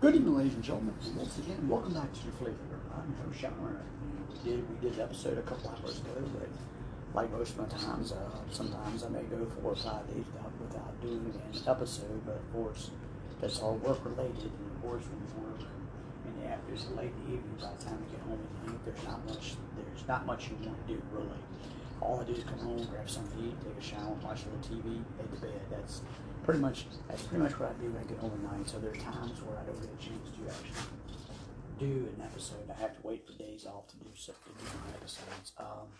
Good evening, ladies and gentlemen. Once again, welcome back to the Flavor. I'm host, Sean Warner. We did, we did the episode a couple hours ago, but like most of my times, uh, sometimes I may go four or five days without, without doing an episode, but of course, that's all work related. And of course, when you work in the afternoon, late in the evening, by the time you get home at night, there's not much, there's not much you want to do, really. All I do is come home, grab something to eat, take a shower, watch a little TV, head to bed. That's pretty much that's pretty much what I do when I get home at night. So there's times where I don't get a chance to actually do an episode. I have to wait for days off to do so, to do my episodes. Um,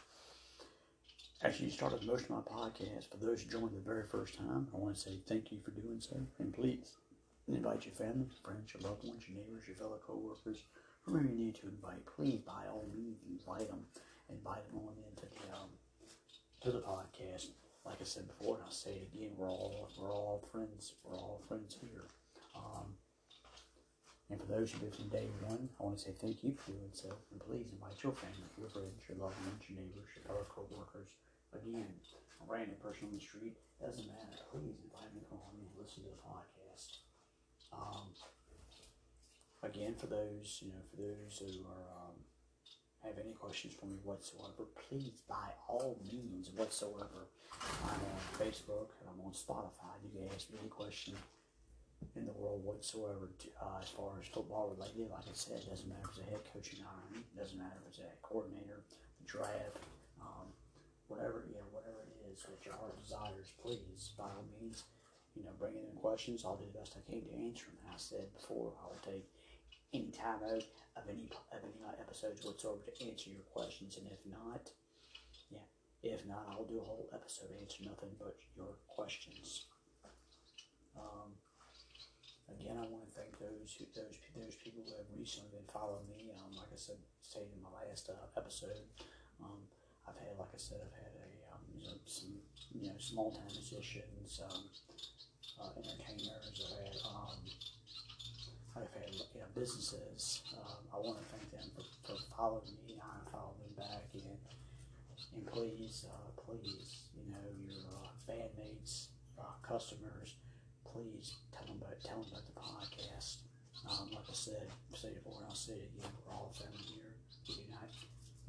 actually, started most of my podcast. For those who joined the very first time, I want to say thank you for doing so, and please invite your family, friends, your loved ones, your neighbors, your fellow coworkers, whoever you need to invite. Please, by all means, invite them. Invite them on into the um, to the podcast. Like I said before, and I'll say it again, we're all we're all friends. We're all friends here. Um, and for those who've been from day one, I want to say thank you for doing so. And please invite your family, your friends, your loved ones, your neighbors, your fellow co-workers. Again, a random person on the street doesn't matter. Please invite them to come on and listen to the podcast. Um, again, for those you know, for those who are um, have any questions for me whatsoever, please, by all means whatsoever, I'm on Facebook, I'm on Spotify. You can ask me any question in the world whatsoever uh, as far as football related. Like I said, it doesn't matter if it's a head coaching hiring, it doesn't matter if it's a coordinator, the draft, um, whatever know, whatever it is that your heart desires. Please, by all means, you know, bring in questions. I'll do the best I can to answer them. I said before, I will take any time out of any of any episodes whatsoever to answer your questions, and if not, yeah, if not, I'll do a whole episode answer nothing but your questions. Um, again, I want to thank those who, those those people who have recently been following me. Um, like I said, stated in my last uh, episode, um, I've had, like I said, I've had a um, you know, some you know small time musicians, um, uh, entertainers. I've had um, I've you know, businesses. Um, I want to thank them for, for following me. I follow them back, and and please, uh, please, you know, your uh, bandmates, uh, customers, please tell them about tell them about the podcast. Um, like I said, I said it before, and I'll say it again. We're all family here. We do not.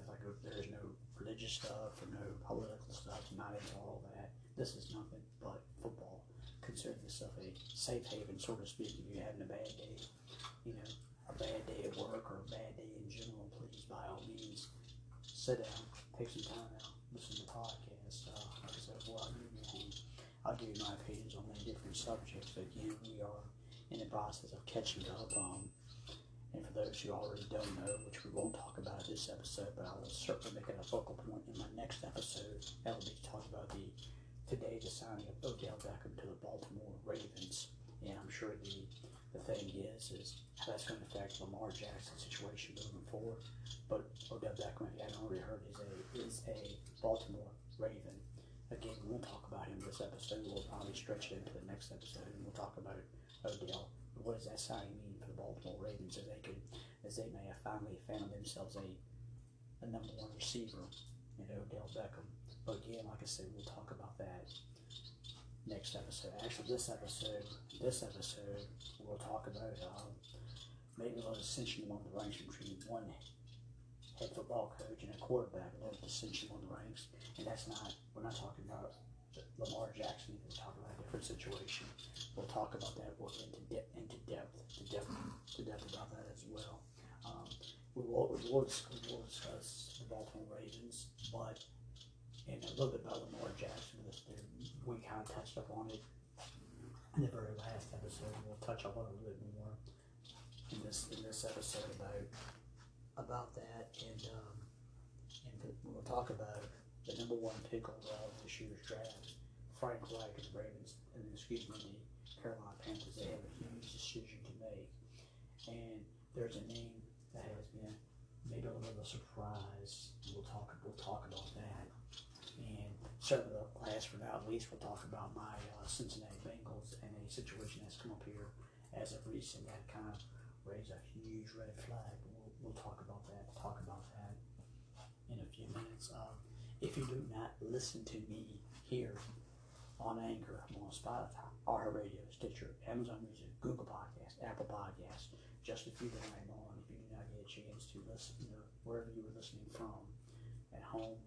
Like there is no religious stuff or no political stuff. Not into all that. This is nothing but football. Consider yourself a safe haven, so to speak, if you're having a bad day you know, a bad day at work or a bad day in general, please, by all means, sit down, take some time out, listen to the podcast. Uh, like I said before, I'll give you. I'll give you my opinions on many different subjects. But again, we are in the process of catching up. Um, and for those who already don't know, which we won't talk about this episode, but I will certainly make it a focal point in my next episode. That will be to talk about the today the signing of Odell Beckham to the Baltimore Ravens. And I'm sure the the thing is, is how that's going to affect Lamar Jackson's situation moving forward. But Odell Beckham, if you haven't already heard, is a is a Baltimore Raven. Again, we won't talk about him this episode. We'll probably stretch it into the next episode, and we'll talk about Odell. What does that signing mean for the Baltimore Ravens? As they could, as they may have finally found themselves a a number one receiver in Odell Beckham. But again, like I said, we'll talk about that next episode. Actually, this episode, this episode, we'll talk about um, maybe a lot little dissension among the ranks between one head football coach and a quarterback, a little dissension among the ranks. And that's not, we're not talking about Lamar Jackson, we're talking about a different situation. We'll talk about that. We'll get into, de- into depth, to depth, to depth about that as well. Um, we will, we will, discuss, we will discuss the Baltimore Ravens, but and a little bit about Lamar Jackson. We kind of touched up on it in the very last episode. We'll touch up on it a little bit more this in this episode about about that, and um, and we'll talk about the number one pick overall this year's draft, Frank Reich of the Ravens, and excuse me, the Carolina Panthers. They have a huge decision to make, and there's a name that has been maybe a little bit of a surprise. We'll talk. We'll talk about that and certainly last but not least, we'll talk about my uh, Cincinnati Bengals and a situation that's come up here as of recent that kind of raised a huge red flag. We'll, we'll talk about that. Talk about that in a few minutes. Um, if you do not listen to me here on Anchor, I'm on Spotify, Radio, Stitcher, Amazon Music, Google Podcast, Apple Podcast, just a few that I'm on. If you do not get a chance to listen, wherever you were listening from, at home,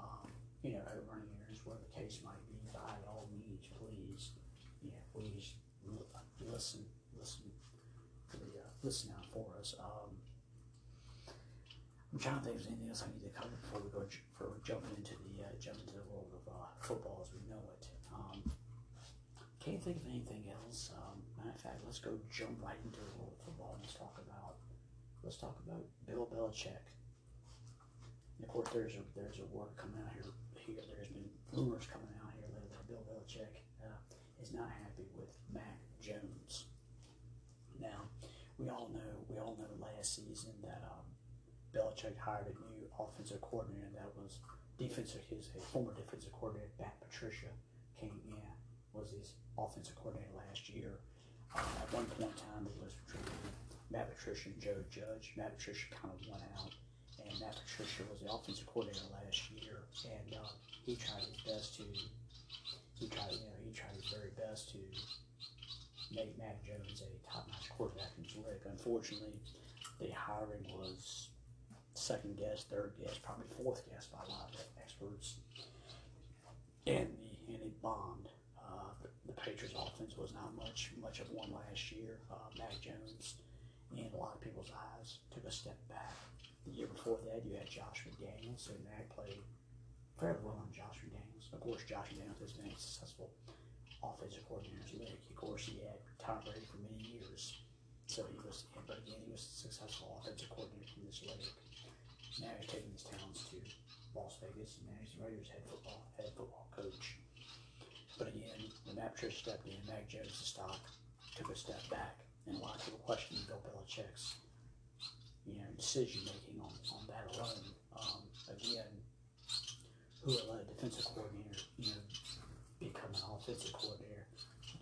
um, you know, over running errands, whatever the case might be, by all means, please, yeah, please listen, listen out for us. Um, I'm trying to think if there's anything else I need to cover before we go j- for jumping into the uh, jump into the world of uh, football as we know it. Um, can't think of anything else. Um, matter of fact, let's go jump right into the world of football and let's talk about let's talk about Bill Belichick. And of course, there's a there's a word coming out here. Here, there's been rumors coming out here lately that Bill Belichick uh, is not happy with Mac Jones. We all know we all know last season that um, Belichick hired a new offensive coordinator that was defensive. His, his former defensive coordinator, Matt Patricia, came in was his offensive coordinator last year. Um, at one point in time, it was between Matt Patricia and Joe Judge. Matt Patricia kind of went out, and Matt Patricia was the offensive coordinator last year, and uh, he tried his best to. He tried, you know, he tried his very best to make Mac Jones a top-notch quarterback in his league. Unfortunately, the hiring was second guess, third guess, probably fourth guess by a lot of experts, and the and it bombed. Uh, the, the Patriots' offense was not much much of one last year. Uh, Mac Jones, in a lot of people's eyes, took a step back. The year before that, you had Josh McDaniels, so Mac played fairly well on Josh McDaniels. Of course, Josh McDaniels has been a successful offensive coordinator in the league. Of course, he had Tom Brady for many years, so he was. But again, he was a successful offensive coordinator in this league. Now he's taking his talents to Las Vegas, and now he's the Raiders' head football head football coach. But again, Matt Patricia stepped in, Mac Jones' stock took a step back, and a lot of people questioned Bill Belichick's, you know, decision making on, on that alone. Um, again, who let a defensive coordinator, you know, become an offensive coordinator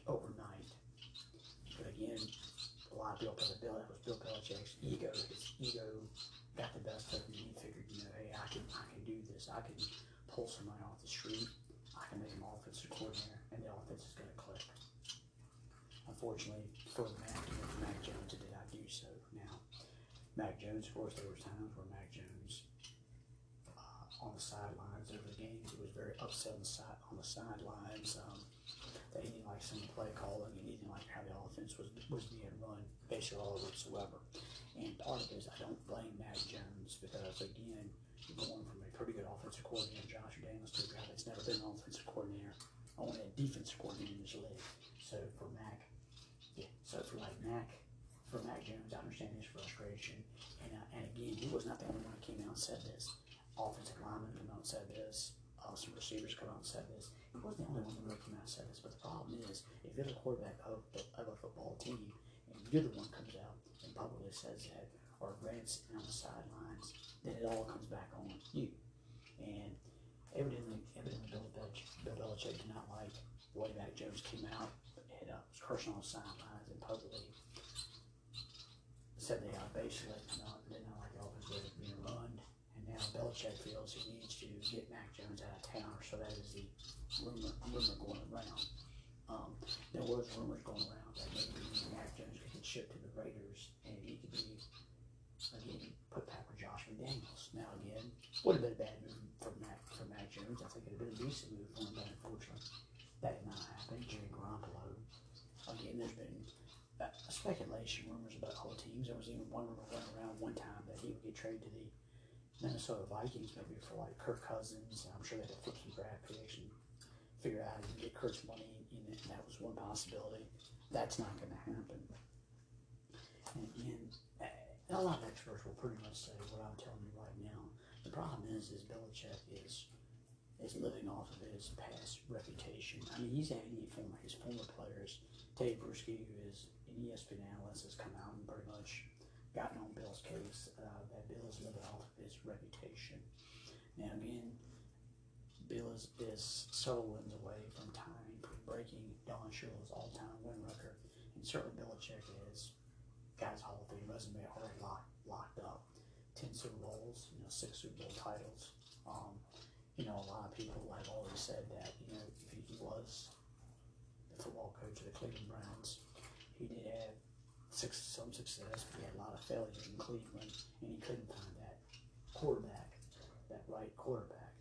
overnight? But again, a lot of people put a bill that was Bill Belichick's ego. His ego got the best of him. He figured, you know, hey, I can, I can do this. I can pull somebody off the street. I can make him offensive coordinator, and the offense is going to click. Unfortunately for Mac, Mac Jones did not do so. Now, Mac Jones, of course, there was times where Mac Jones uh, on the sidelines over the games, he was very upset on the side on the sidelines. Um, that he didn't like some play calling, he didn't like how the offense was was being run, basically all whatsoever. And part of it is I don't blame Mac Jones because again, going from a pretty good offensive coordinator, Josh Daniels, to a guy that's never been an offensive coordinator, only a defensive coordinator in this league. So for Mac, yeah, so for like Mac, for Mac Jones, I understand his frustration. And uh, and again, he was not the only one that came out and said this. Offensive linemen came out and said this. Some receivers come out and said this. He wasn't the only one that really came out and said this. But the problem is, if you're the quarterback of, of a football team, and you're the one comes out publicly says that, or grants on the sidelines, then it all comes back on you. And evidently, evidently Bill Belichick, Bill Belichick did not like the way Mac Jones came out and uh, was cursing on the sidelines and publicly said they uh, basically not, did not like the offense being run. And now Belichick feels he needs to get Mac Jones out of town, so that is the rumor, rumor going around. Um, there was rumors going around that maybe Mac Jones could get shipped to the Raiders and he could be again put back with Josh McDaniels. Now again, would have been a bad move for Mac for Mac Jones. I think it would have been a decent move for him, but unfortunately, that did not happen. Jimmy Garoppolo. Again, there's been uh, speculation, rumors about all teams. There was even one rumor going around one time that he would get traded to the Minnesota Vikings, maybe for like Kirk Cousins. I'm sure they had flip some draft and figure out how to get Kirk's money and that was one possibility. That's not going to happen. And again, a lot of experts will pretty much say what I'm telling you right now. The problem is, is Belichick is is living off of his past reputation. I mean, he's had any former his former players. Tate Bruschi, who is an ESPN analyst, has come out and pretty much gotten on Bill's case uh, that Bill is living off of his reputation. Now again, Bill is, is several wins away from tying breaking Don Shula's all-time win record, and certainly Belichick is got his Hall of Fame resume already locked locked up. Ten Super Bowls, you know, six Super Bowl titles. Um, you know, a lot of people have always said that, you know, if he was the football coach of the Cleveland Browns, he did have six, some success, but he had a lot of failures in Cleveland, and he couldn't find that quarterback, that right quarterback.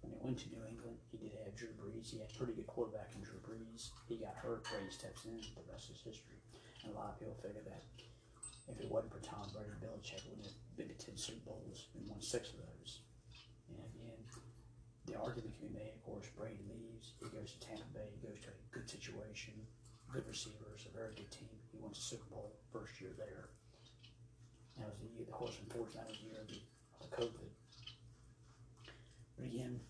When he went to New England, he did have Drew Brees. He had a pretty good quarterback in Drew Brees. He got hurt, Brady steps in, the rest is history. And a lot of people figure that if it wasn't for Tom Brady, Belichick wouldn't have been to 10 Super Bowls and won six of those. And again, the argument can be made, of course, Brady leaves, he goes to Tampa Bay, he goes to a good situation, good receivers, a very good team. He wins the Super Bowl first year there. That was the year, of course, unfortunately, that was the year of the, the COVID. But again,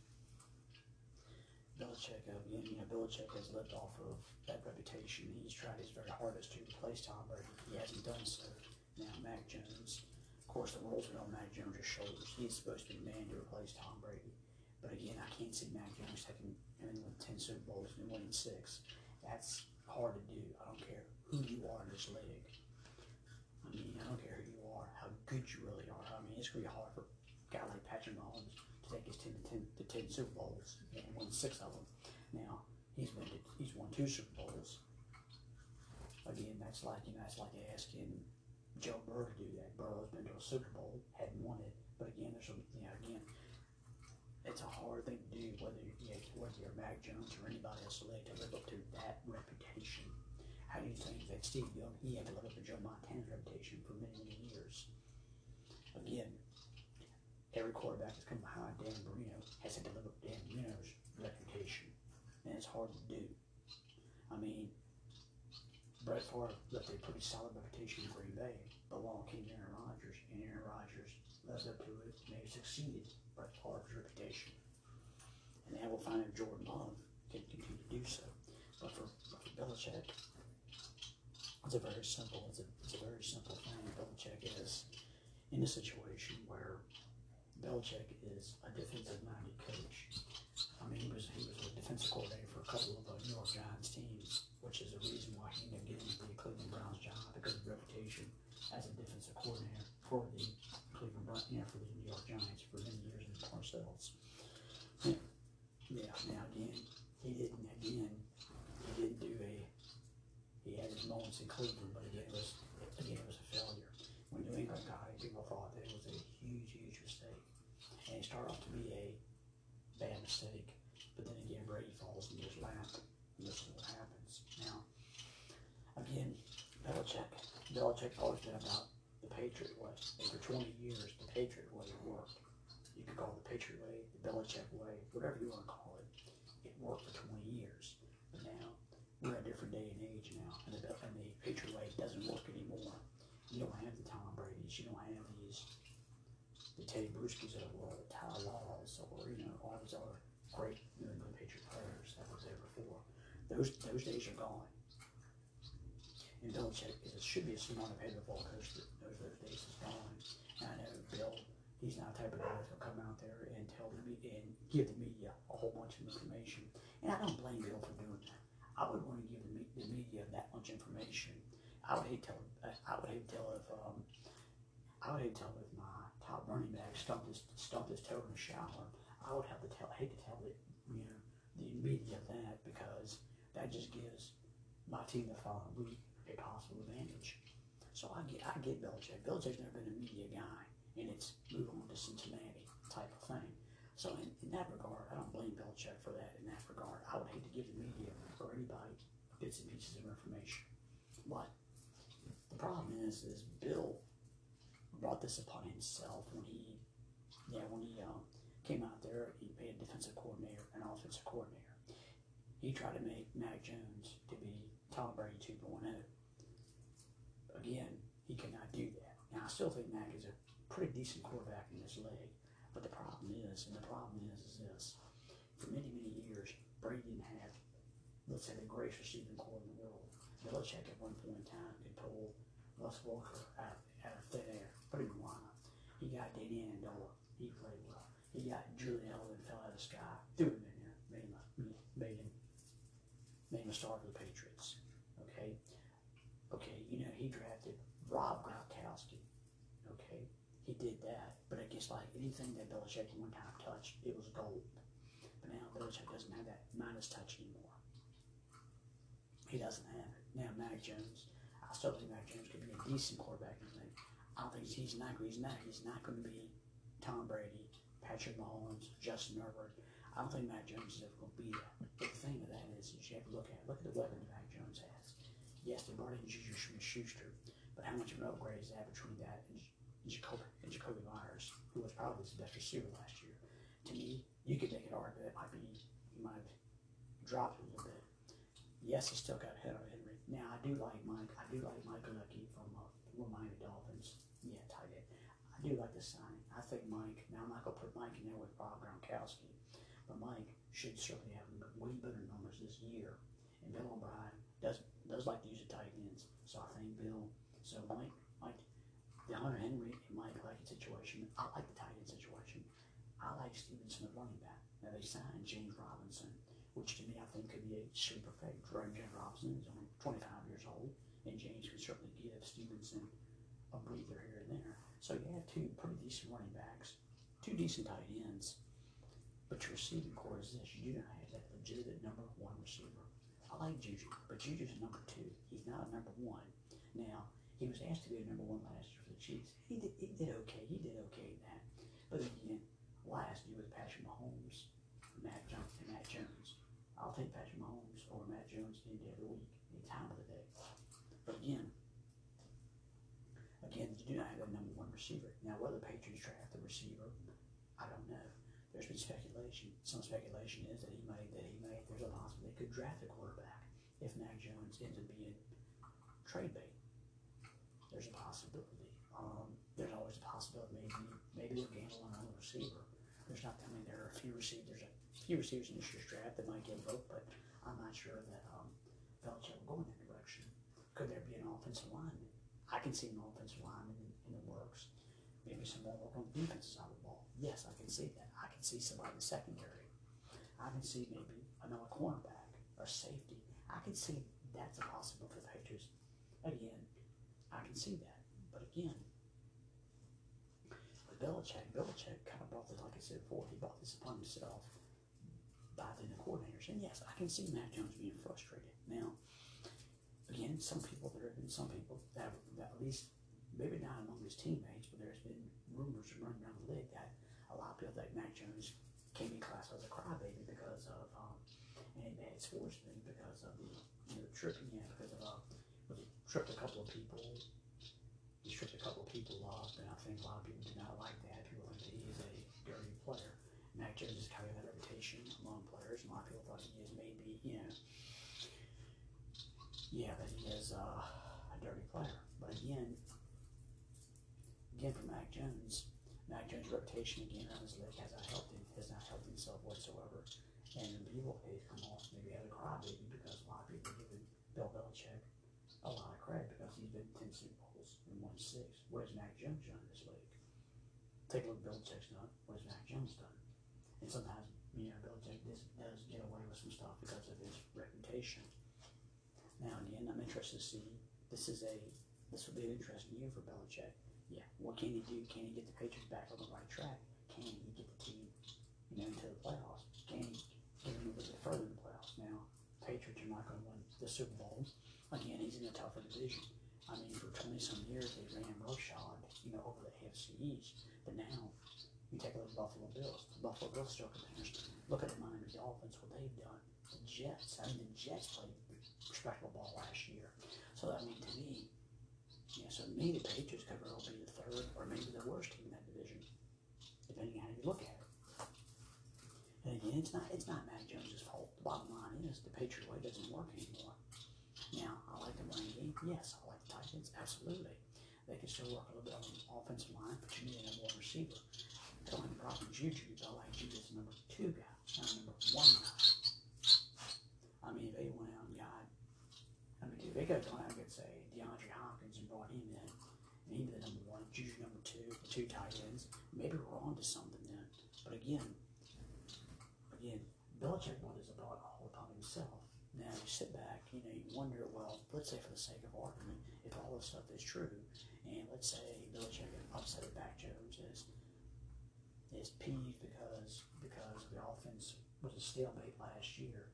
Belichick, uh, again, you know, Belichick has lived off of that reputation. He's tried his very hardest to replace Tom Brady. He hasn't done so. Now, Mac Jones, of course, the roles on Mac Jones' shoulders. He's supposed to be the man to replace Tom Brady. But again, I can't see Mac Jones taking and winning 10 Super Bowls and winning six. That's hard to do. I don't care who you are in this league. I mean, I don't care who you are, how good you really are. I mean, it's going to be hard for a guy like Patrick Mahomes to take his 10 to 10 to 10 Super Bowls and win six of them. Now, he's to, he's won two Super Bowls. Again, that's like, you know, that's like asking Joe Burrow to do that. Burrow's been to a Super Bowl, hadn't won it, but again, there's some, you know, again, it's a hard thing to do whether you know, whether you're Mac Jones or anybody else to live up to that reputation. How do you think that Steve Young he had to live up to Joe Montana's reputation for many many years? Again, every quarterback that's come behind Dan Marino has had to live up to Dan Marino's reputation, and it's hard to do. I mean, Brett Favre left a pretty solid reputation in Green Bay, along came Aaron Rodgers, and Aaron Rodgers lived up to it, and they succeeded Brett Favre's reputation. And now we'll find out Jordan Love can continue to do so. But for, but for Belichick, it's a very simple, it's a, it's a very simple thing. Belichick is in a situation where Belichick is a defensive-minded coach. I mean, he was he was a defensive coordinator for a couple of uh, New York Giants teams, which is the reason why he ended up getting the Cleveland Because of reputation as a defensive coordinator for the Cleveland Browns, for the New York Giants for many years in Parcells. Yeah, yeah. Now again, he didn't again he didn't do a he had his moments in Cleveland, but again it was again it was a failure. When New England got him, people thought that it was a huge, huge mistake, and it started off to be a bad mistake. But then again, Brady falls in his lap, and this is what happens. Now, again, Belichick, Belichick's always been about the Patriot way. And for 20 years, the Patriot way worked. You could call it the Patriot way, the Belichick way, whatever you want to call it. It worked for 20 years. But now, we're in a different day and age now, and the, and the Patriot way doesn't work anymore. You don't have the Tom Brady's, you don't have these, the Teddy Bruschi's of the world, the Ty Laws, or, you know, all these other great New England Patriot players that was there before. Those, those days are gone. And Belichick it should be a of all coach that knows those days is gone. And I know Bill, he's not the type of guy that'll come out there and tell the media and give the media a whole bunch of information. And I don't blame Bill for doing that. I would want to give the, the media that much information. I would hate tell. I would hate tell if um, I would hate tell if my top running back stumped his stumped his toe in the shower. I would have to tell. hate to tell the you know the media that because that just gives my team the following week a possible advantage. So I get I get Belichick. Belichick's never been a media guy, and it's move on to Cincinnati type of thing. So in, in that regard, I don't blame Belichick for that. In that regard, I would hate to give the media or anybody bits and pieces of information. But the problem is, is Bill brought this upon himself when he, yeah, when he um, came out there. He made a defensive coordinator, an offensive coordinator. He tried to make Mac Jones to be Tom Brady 2.0. Again, he cannot do that. Now, I still think Mac is a pretty decent quarterback in this league. But the problem is, and the problem is, is this: for many, many years, Brady didn't have, let's say, the greatest receiving corps in the world. Belichick at one point in time could pull Wes Welker out, out of thin air, put him in lineup. He got Danny Amendola. He played well. He got Julian Edelman fell out of the sky, threw him in there, made him, made him, made him a star for the Patriots. Okay, okay. You know he drafted Rob Gronkowski. Okay, he did that. But I guess like anything that Belichick one time touched, it was gold. But now Belichick doesn't have that minus touch anymore. He doesn't have it. Now Mac Jones, I still think Mac Jones could be a decent quarterback the league. I don't think he's not. He's not. He's not going to be Tom Brady, Patrick Mahomes, Justin Herbert. I don't think Mac Jones is ever going to be that. But the thing with that is, is you have to look at look at the weapons Mac Jones has. Yes, they brought in Juju Smith-Schuster, but how much of an upgrade is that between that and Jacoby, and Jakobi Meyers, who was probably his best receiver last year? To me, you could make an argument that might be he might have dropped a little bit. Yes, he still got ahead of Henry. Now I do like Mike. I do like Mike Gesicki from uh, from Miami Dolphins. Yeah, tight end. I do like the signing. I think Mike. Now I'm not gonna put Mike in there with Bob Gronkowski, but Mike should certainly have way better numbers this year. And Bill O'Brien does does like to use the tight ends. So I think Bill. So Mike, Mike, the Hunter Henry and Mike Gesicki situation. I like the tight end situation. I like Stevenson at running back. Now they signed James Robinson, which to me I think could be a super fake. James Robinson is only 25 years old, and James can certainly give Stevenson a breather here and there. So you have two pretty decent running backs, two decent tight ends, but your receiving corps is this. You do not have that legitimate number one receiver. I like Juju, but Juju's number two. He's not a number one. Now, he was asked to be a number one last year for the Chiefs. He did, he did okay. He did okay in that. But again, last year with Patrick Mahomes, Mac Jones, and Mac Jones. I'll take Patrick Mahomes over Mac Jones any day of the week, any time of the day. But again, again, you do not have a number one receiver. Now, whether the Patriots draft a receiver, I don't know. There's been speculation. Some speculation is that he may, that he may, there's a possibility they could draft a quarterback if Mac Jones ends up being trade bait. There's a possibility. Um, there's always a possibility. Maybe, maybe they'll gamble on another receiver. There's not. I many. there are a few receivers. There's a few receivers in this year's draft that might get vote, but I'm not sure that um, Belichick will go in that direction. Could there be an offensive lineman? I can see an offensive lineman in, in the works. Maybe some more work on the defensive side of the ball. Yes, I can see that. I can see somebody in the secondary. I can see maybe another cornerback or safety. I can see that's a possibility for the Patriots. Again, I can see that. But again, Belichick, Belichick kind of brought this, like I said before, he brought this upon himself by the coordinators. And yes, I can see Mac Jones being frustrated. Now, again, some people, there have been some people that have at least, maybe not among his teammates, but there's been rumors running around the league that a lot of people think Mac Jones came in class as a crybaby because of, um, and he bad sports because of the, you know, tripping, yeah, because of, uh, tripped a couple of people, tripped a couple of people off, and I think a lot of people do not like that. People think that he is a dirty player. Mac Jones has carried that reputation among players. A lot of people thought he is maybe, you know, yeah, that he is uh, a dirty player. But again, again for Mac Jones, Mac Jones' reputation again around his league has not helped him, has not helped himself whatsoever. And people have come off maybe as a crybaby because a lot of people have given Bill Belichick a lot of credit because he's been 10 Super Bowls and won six. What has Mac Jones done this league? Take a look at Belichick's done. What has Mac Jones done? And sometimes, you know, Belichick does, does get away with some stuff because of his reputation. Now, again, I'm interested to see. This is a this will be an interesting year for Belichick. Yeah, what can he do? Can he get the Patriots back on the right track? Can he get the team, you know, into the playoffs? Can he get them a little bit further in the playoffs? Now, Patriots are not going to win the Super Bowl. Again, he's in a tougher division. I mean, for 20 some years, they ran roughshod, you know, over the AFC East. But now, you take a Bills. The Buffalo Bills contenders. Look at the Miami Dolphins, what they've done. The Jets, I mean, the Jets played respectable ball last year. So, I mean, to me, yeah, so me, the Patriots could well be the third or maybe the worst team in that division, depending on how you look at it. And again, it's not it's not Mac Jones' fault. The bottom line is the Patriot way doesn't work anymore. Now, I like the running game. Yes, I like the tight ends. Absolutely. They can still work a little bit on the offensive line, but you need a one receiver. But I like Juju as number two guy, not number one guy. I mean, if they went out and got, I mean, if they could have gone and get, say, DeAndre Hopkins and brought him in, and be the number one, Juju number two, two tight ends, maybe we're on to something then. But again, again, Belichick brought his about all upon himself. Now you sit back, you know, you wonder, well, let's say for the sake of argument, if all this stuff is true, and let's say Belichick upset Mac Jones is is peeved because because the offense was a stalemate last year.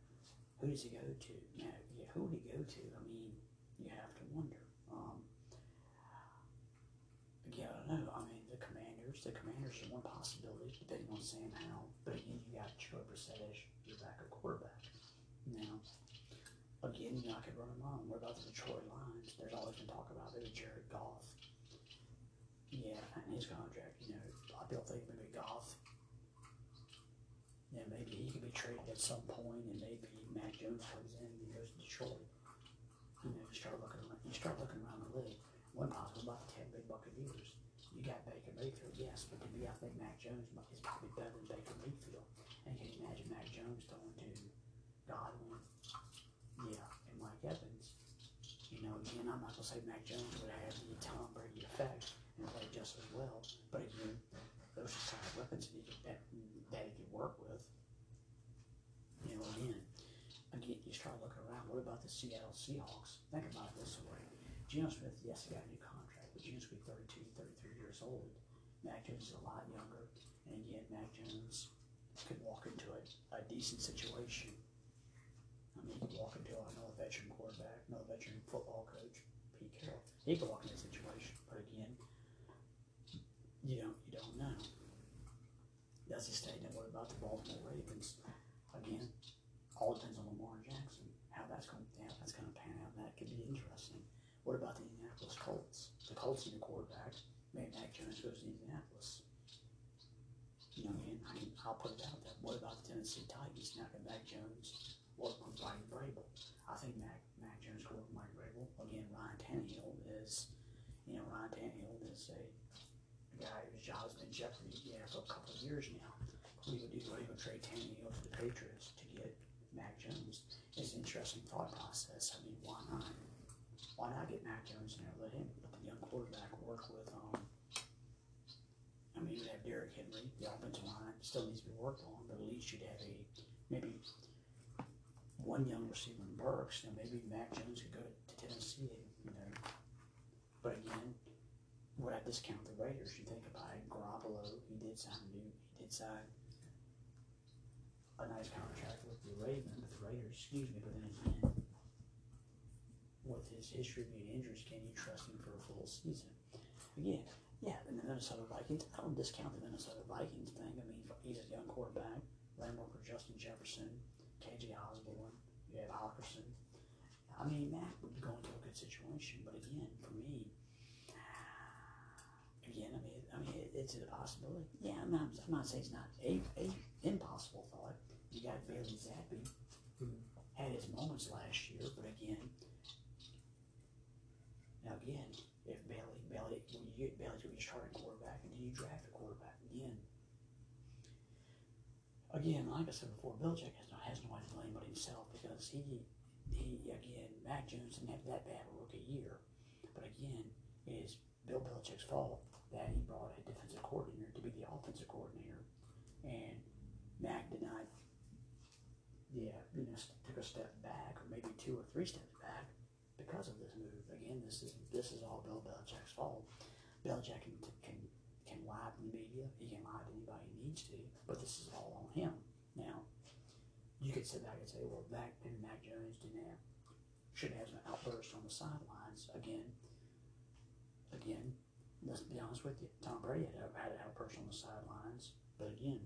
Who does he go to? Yeah, who would he go to? I mean, you have to wonder. Um, again, I don't know. I mean, the Commanders, the Commanders are one possibility, depending on Sam Howell. But again, you got Joe Brissett your backup quarterback. Now, again, you know, I could run them on. What about the Detroit Lions? There's always been talk about it. Jared Goff. Yeah, and his contract, you know, I lot of think traded at some point, and maybe Mac Jones comes in and goes to Detroit. You know, you start looking around, you start looking around the league. One possible about Tampa Bay Buccaneers. You got Baker Mayfield, yes, but to me, I think Mac Jones is probably better than Baker Mayfield. And can you imagine Mac Jones throwing to Godwin, yeah, and Mike Evans? You know, again, I'm not gonna say Mac Jones would have the Tom Brady effect and play just as well, but again, those are of weapons that he could, that, that he could work with. You know, again, start looking around. What about the Seattle Seahawks? Think about it this way. Geno Smith, yes, he got a new contract, but Geno's be 32, 33 years old. Mac Jones is a lot younger, and again, Mac Jones could walk into a, a decent situation. I mean, he could walk into another veteran quarterback, another veteran football coach, Pete Carroll. He could walk into a situation, but again, you don't you don't know. That's a statement. What about the Baltimore Ravens? Again, all depends on Lamar Jackson. How that's going how that's going to pan out. And that could be interesting. What about the Indianapolis Colts? The Colts need a quarterback. Maybe Mac Jones goes to Indianapolis. You know, again, I mean, I'll put it out there. What about the Tennessee Titans? Now can Mac Jones work with Mike Vrabel? I think Mac Mac Jones could work with Mike Vrabel. Again, Ryan Tannehill is, you know, Ryan Tannehill is a guy whose job's been jeopardy yeah, for a couple of years now. We would do what he trade Tannehill to the Patriots to get Mac Jones. It's an interesting thought process. I mean, why not? Why not get Mac Jones in there? Let him, let the young quarterback work with. Um, I mean, you have Derrick Henry. The offensive line still needs to be worked on, but at least you'd have a maybe one young receiver in Burks. Now maybe Mac Jones could go to Tennessee. You know, but again, would I discount the Raiders? You think about it, Garoppolo, he did sign a new, he did sign a nice contract with the Ravens, with the Raiders, excuse me, but then again, with his history of being injured, can you trust him for a full season? Again, yeah, and the Minnesota Vikings, I don't discount the Minnesota Vikings thing. I mean, he's a young quarterback, landmarker Justin Jefferson, KJ Osborne, you have Hockenson. I mean, Mac would be going to a good situation, but again, for me, again, I mean, I mean, it, it's a possibility. Yeah, I'm not, I'm not saying it's not a, a impossible thought. You got Bailey Zappe, who mm-hmm. had his moments last year, but again, now again, if Bailey, Bailey, when you get going to be starting quarterback, and then you draft a quarterback again. Again, like I said before, Belichick has no has no nobody to blame but himself because he, he again, Mac Jones didn't have that bad a rookie year, but again, it is Bill Belichick's fault that he brought a defensive coordinator to be the offensive coordinator, and Mac did not, yeah, you know, took a step back or maybe two or three steps back because of this move. Again, this is this is all Bill Belichick's fault. Belichick can can can lie to the media. He can lie to anybody he needs to, but this is all on him. Now, you could sit back and say, well, Mac maybe Mac Jones didn't have should have an outburst on the sidelines again. Again, let's be honest with you. Tom Brady had, had an outburst on the sidelines, but again,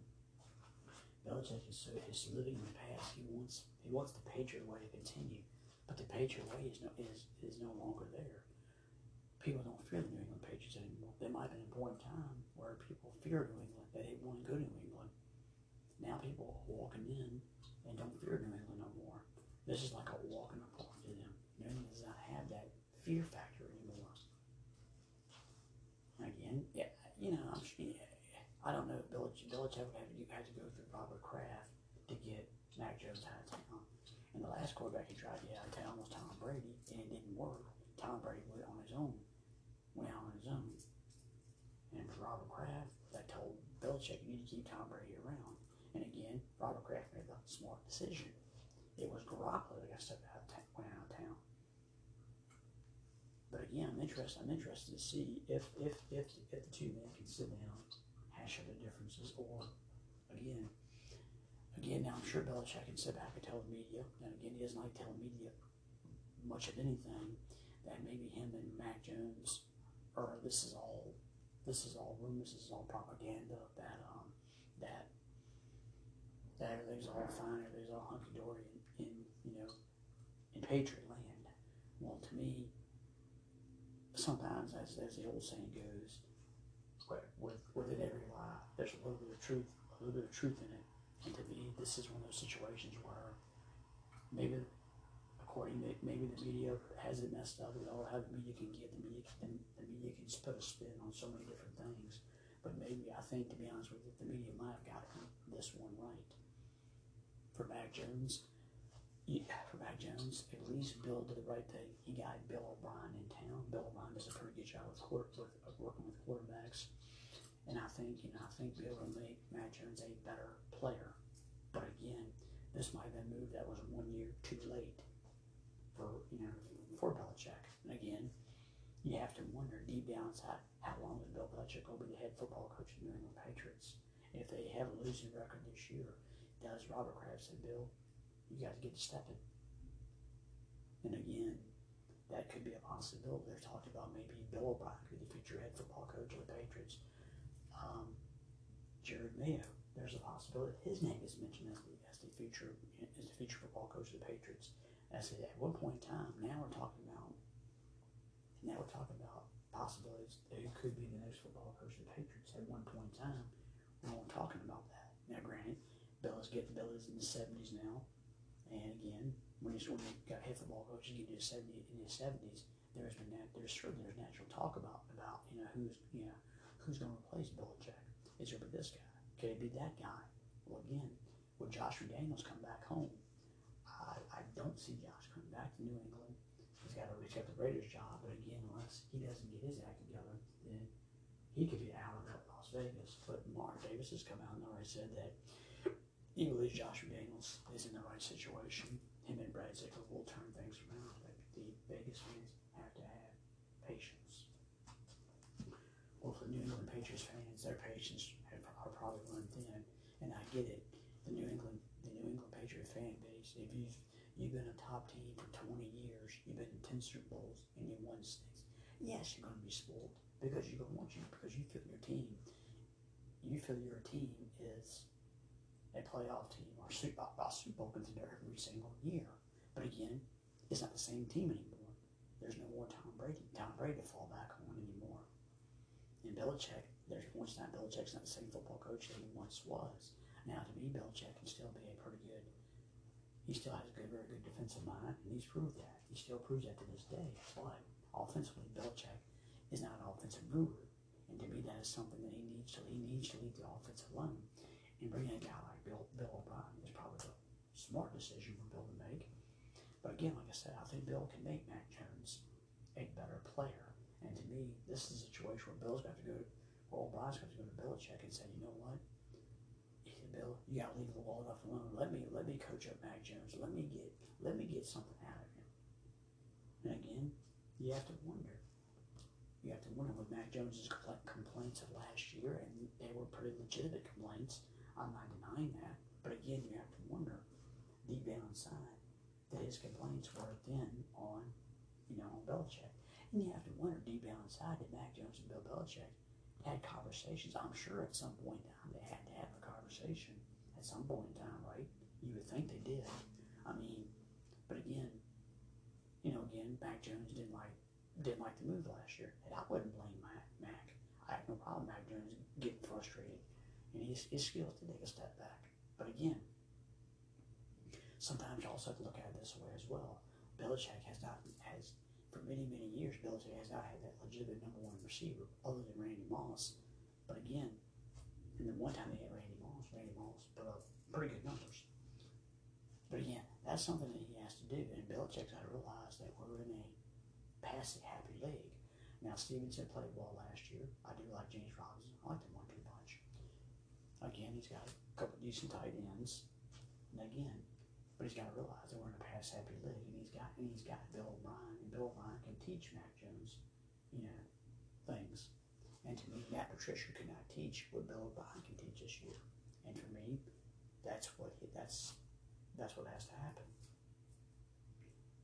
Belichick is, so, is living in the past. He wants he wants the Patriot way to continue, but the Patriot way is no is is no longer there. People don't fear the New England Patriots anymore. There might have been a point in time where people feared New England. They didn't want to go to New England. Now people are walking in and don't fear New England no more. This is like a walk in the park to them. New England does not have that fear factor anymore. Again, yeah, you know, I'm sure, I don't know if Belichick, Belichick would have, you had to go through Robert Kraft to get Mac Jones out of town. And the last quarterback he tried to get out of town was Tom Brady, and it didn't work. Tom Brady went on his own, went out on his own. And for Robert Kraft, that told Belichick need to keep Tom Brady around. And again, Robert Kraft made the smart decision. It was Garoppolo that got stepped out of went out of town. But again, I'm interested. I'm interested to see if if if if the two men can sit down, hash out the differences, or again, again. Now I'm sure Belichick can sit back and tell the media. And again, he doesn't like telling media much of anything. That maybe him and Mac Jones, or this is all this is all rumors, this is all propaganda that um, that that everything's all fine, everything's all hunky dory in, in you know in Patriot land. Well, to me, sometimes as as the old saying goes, with within every lie, there's a little bit of truth, a little bit of truth in it. And to me, this is one of those situations where maybe according to maybe the media has it messed up with all how the media can get the media can, the media can just put a spin on so many different things. But maybe I think to be honest with you, the media might have gotten this one right. For Mac Jones, yeah, for Mac Jones, at least Bill did the right thing. He got Bill O'Brien in town. Bill O'Brien does a pretty good job with, with, with working with quarterbacks, and I think you know I think Bill will make Mac Jones a better player. But again, this might have been a move that was one year too late for you know for Belichick. And again, you have to wonder deep down inside how long is Bill Belichick to be the head football coach of the New England Patriots? If they have a losing record this year, does Robert Kraft say, Bill, you got to get to stepping? And again, that could be a possibility. They're talking about maybe Bill O'Brien could be the future head football coach of the Patriots. Um, Jerod Mayo, there's a possibility his name is mentioned as the, as the future as the future football coach of the Patriots. As at one point in time, now we're talking about now we're talking about possibilities who could be the next football coach of the Patriots. At one point in time, we weren't talking about that. Now, granted, is getting Bill is in the seventies now, and again, when he's when he got head football coach, get to seventy in his seventies, there's been that there's certainly there's natural talk about about you know who's you know who's going to replace Belichick. Is it be this guy? Could it be that guy? Well, again, would Josh McDaniels come back home? I, don't see Josh coming back to New England. He's got a, he's got the Raiders job, but again, unless he doesn't get his act together, then he could be out of Las Vegas. But Mark Davis has come out and already said that he believes Josh McDaniels is in the right situation. Him and Brad Ziegler will turn things around. But the Vegas fans have to have patience. Well, for New England Patriots fans, their patience have, are probably run thin, and I get it. The New England, the New England Patriot fan base. If you've you've been a top team for 20 years, you've been in 10 Super Bowls, and you won six. Yes, you're going to be spoiled because you're going to want you because you feel your team. You feel your team is a playoff team or Super, Bowl contender every single year. But again, it's not the same team anymore. There's no more Tom Brady. Tom Brady to fall back on anymore. And Belichick, there's points that Belichick's not the same football coach that he once was. Now, to me, Belichick can still be a pretty good. He still has a good, very good defensive mind, and he's proved that. He still proves that to this day. But offensively, Belichick is not an offensive guru, and to me, that is something that he needs to. He needs to lead the offensive line. And bringing a guy like Bill, Bill O'Brien is probably the smart decision for Bill to make. But again, like I said, I think Bill can make Mac Jones a better player. And to me, this is a situation where Bill's got to go, to, or O'Brien's got to go to Belichick and say, you know what? Bill, you got to leave the wall enough alone. Let me let me coach up Mac Jones. Let me get let me get something out of him. And again, you have to wonder. You have to wonder with Mac Jones's complaints of last year, and they were pretty legitimate complaints. I'm not denying that. But again, you have to wonder deep down inside that his complaints were then on, you know, on Belichick. And you have to wonder deep down inside that Mac Jones and Bill Belichick had conversations. I'm sure at some point in time they had to have a conversation at some point in time, right? You would think they did. I mean, but again, you know, again, Mac Jones didn't like didn't like the move last year, and I wouldn't blame Mac. Mac. I have no problem Mac Jones getting frustrated, and his, his skills to take a step back. But again, sometimes you also have to look at it this way as well. Belichick has not has for many, many years, Belichick has not had that legitimate number one receiver other than Randy Moss. But again, and then one time they had Randy Moss. Randy Moss put up pretty good numbers. But again, that's something that he has to do. And Belichick's got to realize that we're in a passing happy league. Now, Stevenson played well last year. I do like James Robinson. I like him one two punch. Again, he's got a couple decent tight ends. And again, but he's got to realize that we're in a pass happy league, and he's got and he's got Bill O'Brien, Bill O'Brien can teach Mac Jones, you know, things. And to me, Matt Patricia could not teach what Bill O'Brien can teach this year. And for me, that's what he, that's that's what has to happen.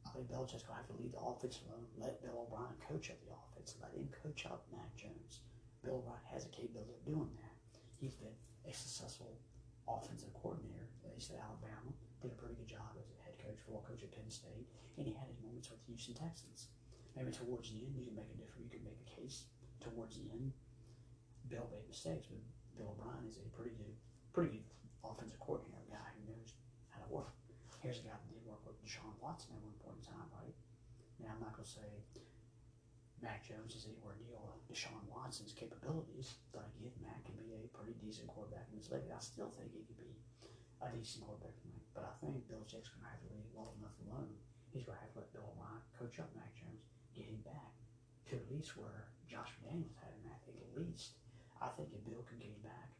I think Belichick's going to have to leave the offense alone. Let Bill O'Brien coach up the offense. Let him coach up Mac Jones. Bill Wright has the capability of doing that. He's been a successful offensive coordinator, at least at Alabama. Did a pretty good job as coach, football coach at Penn State, and he had his moments with the Houston Texans. Maybe towards the end, you can make a difference. You can make a case towards the end. Bill made mistakes, but Bill O'Brien is a pretty good, pretty good offensive coordinator, a guy who knows how to work. Here's a guy that did work with Deshaun Watson at one point in time, right? Now I'm not gonna say Mac Jones is anywhere near Deshaun Watson's capabilities, but again, Mac can be a pretty decent quarterback in this league. I still think he could be a decent quarterback in but I think Belichick's going to have to leave well enough alone. He's going to have to let Bill O'Brien coach up Mac Jones, get him back to at least where Josh McDaniels had him at, at least. I think if Bill can get him back,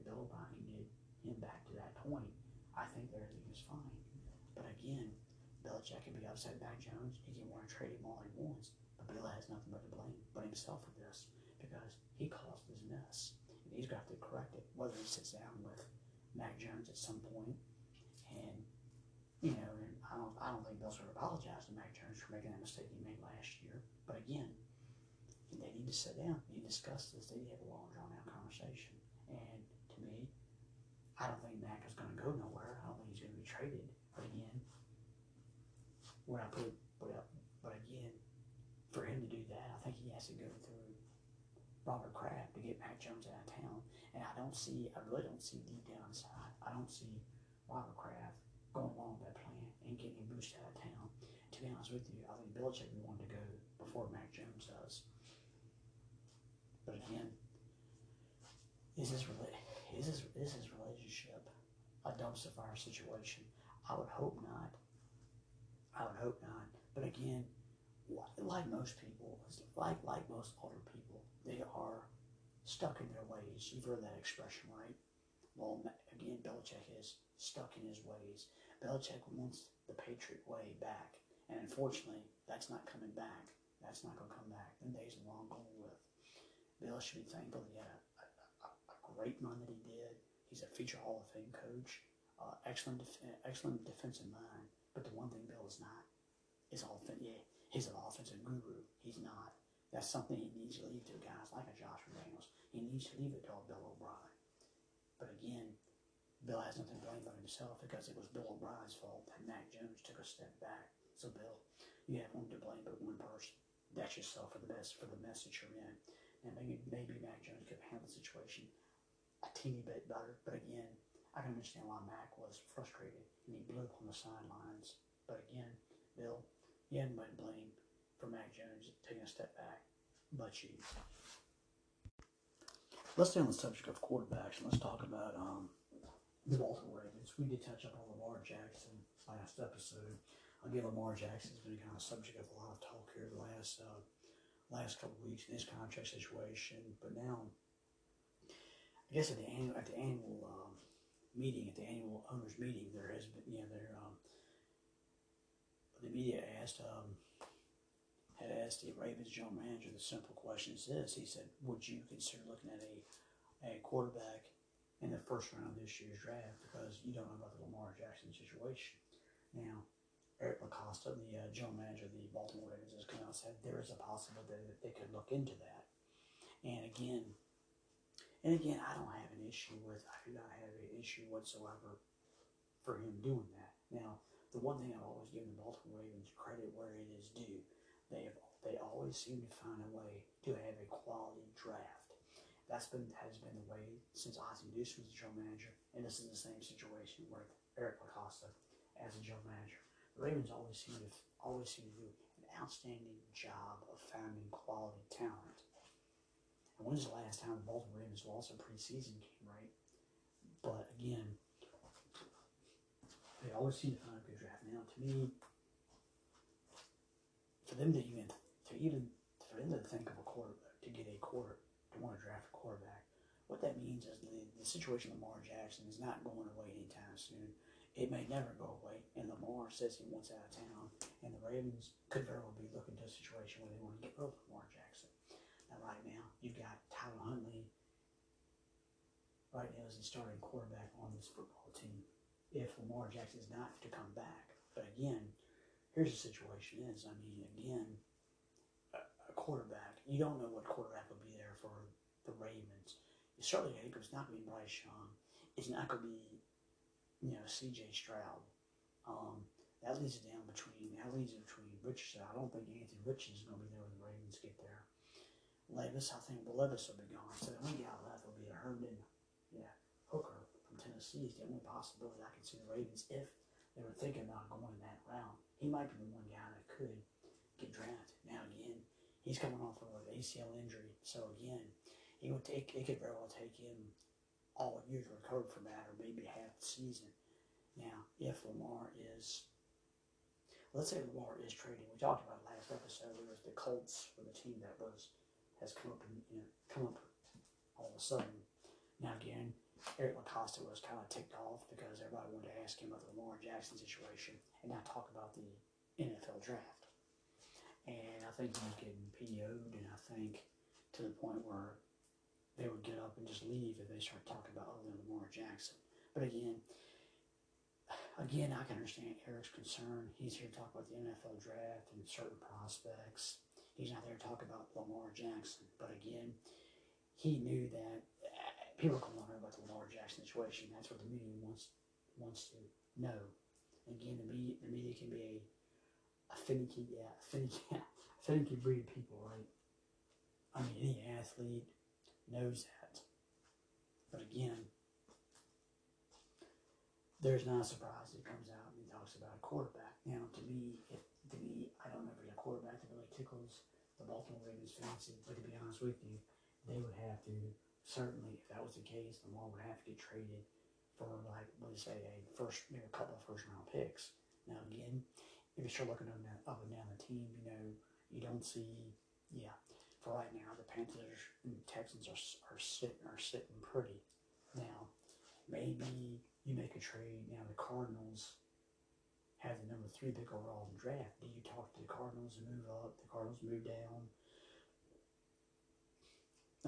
if Bill O'Brien can get him back to that point, I think everything is fine. But again, Belichick can be upset Mac Jones. He can want to trade him all he wants. But Bill has nothing but to blame but himself for this because he caused this mess. And he's got to correct it, whether he sits down with Mac Jones at some point you know, and I don't I don't think Bill's going to apologize to Mac Jones for making that mistake he made last year. But again, they need to sit down, to discuss this, they need to have a long drawn out conversation. And to me, I don't think Mac is going to go nowhere. I don't think he's going to be traded. But again, when I put put up, but again, for him to do that, I think he has to go through Robert Kraft to get Mac Jones out of town. And I don't see, I really don't see deep down inside. I don't see Robert Kraft going along with that plan and getting him boosted out of town. To be honest with you, I think Belichick would want to go before Mac Jones does. But again, is this is this is relationship a dumpster fire situation? I would hope not. I would hope not. But again, like most people, like like most older people, they are stuck in their ways. You've heard that expression, right? Well, again, Belichick is stuck in his ways. Belichick wants the Patriot way back, and unfortunately, that's not coming back. That's not going to come back. The days are long gone with. Bill should be thankful he had a, a, a, great run that he did. He's a future Hall of Fame coach. Uh, excellent, def- excellent defensive mind. But the one thing Bill is not is offense. Yeah, he's an offensive guru. He's not. That's something he needs to leave to guys like a Josh McDaniels. He needs to leave it to Bill O'Brien. But again, Bill has nothing to blame but himself because it was Bill O'Brien's fault that Mac Jones took a step back. So Bill, you have one to blame but one person. That's yourself for the best for the message you're in. And maybe maybe Mac Jones could handle the situation a teeny bit better. But again, I can understand why Mac was frustrated and he blew up on the sidelines. But again, Bill, you haven't been blamed for Mac Jones taking a step back, but you. Let's stay on the subject of quarterbacks and let's talk about um, the Baltimore Ravens. We did touch up on Lamar Jackson last episode. Again, Lamar Jackson has been kind of subject of a lot of talk here the last uh, last couple weeks in his contract situation. But now, I guess at the annual at the annual um, meeting, at the annual owners meeting, there has been you know there um, the media asked um, had asked the Ravens general manager the simple question is this. He said, Would you consider looking at a, a quarterback in the first round of this year's draft because you don't know about the Lamar Jackson situation? Now, Eric LaCosta, the uh, general manager of the Baltimore Ravens, has come out and said there is a possibility that they could look into that. And again, and again, I don't have an issue with, I do not have an issue whatsoever for him doing that. Now, the one thing I've always given the Baltimore Ravens credit where it is due they they always seem to find a way to have a quality draft. That's been has been the way since Ozzie Newsome was the general manager, and this is the same situation with Eric LaCosta as a general manager. The Ravens always seem to always seem to do an outstanding job of finding quality talent. And when's the last time the Baltimore Ravens lost a preseason game, right? But again, they always seem to find a good draft. Now, to me, for them to even to even for them to think of a quarterback to get a quarter to want to draft a quarterback, what that means is the, the situation Lamar Jackson is not going away anytime soon. It may never go away, and Lamar says he wants out of town, and the Ravens could very well be looking to a situation where they want to get rid of Lamar Jackson. Now, right now, you've got Tyler Huntley. Right now, is the starting quarterback on this football team. If Lamar Jackson is not to come back, but again, here's the situation is, I mean, again, a, quarterback, you don't know what quarterback will be there for the Ravens. Certainly, I think it's not going to be Bryce Young. It's not going to be, you know, C.J. Stroud. Um, that leads it down between that leads it between Richardson. I don't think Anthony Richardson is going to be there when the Ravens get there. Levis, I think well, Levis will be gone. So the only guy left will be a Hendon, yeah, Hooker from Tennessee is the only possibility I can see the Ravens if they were thinking about going in that round. He might be the one guy that could get drafted. Now again, he's coming off of an ACL injury, so again, he would take it could very well take him all year to recover from that, or maybe half the season. Now, if Lamar is, let's say Lamar is trading, we talked about last episode. There was the Colts for the team that was has come up and you know come up all of a sudden. Now again, Eric LaCosta was kind of ticked off because everybody wanted to ask him about the Lamar Jackson situation and not talk about the NFL draft. And I think he was getting PO'd, and I think to the point where they would get up and just leave if they start talking about oh, other than Lamar Jackson. But again, again, I can understand Eric's concern. He's here to talk about the NFL draft and certain prospects. He's not there to talk about Lamar Jackson. But again, he knew that people going to know about the Lamar Jackson situation. That's what the media wants wants to know. Again, the media, the media can be a, a finicky, yeah, finicky, finicky breed of people, right? I mean, any athlete knows that. But again, there's not a surprise he comes out and talks about a quarterback. Now, to me, if, to me, I don't know if a quarterback that really tickles the Baltimore Ravens fancy. But to be honest with you, they would have to certainly, if that was the case, the Lamar would have to get traded for like let's say a first, maybe a couple of first round picks. Now again, if you start looking up and up and down the team, you know you don't see, yeah. For right now, the Panthers and Texans are are sitting are sitting pretty. Now, maybe you make a trade. Now the Cardinals have the number three pick overall in the draft. Do you talk to the Cardinals and move up? The Cardinals move down.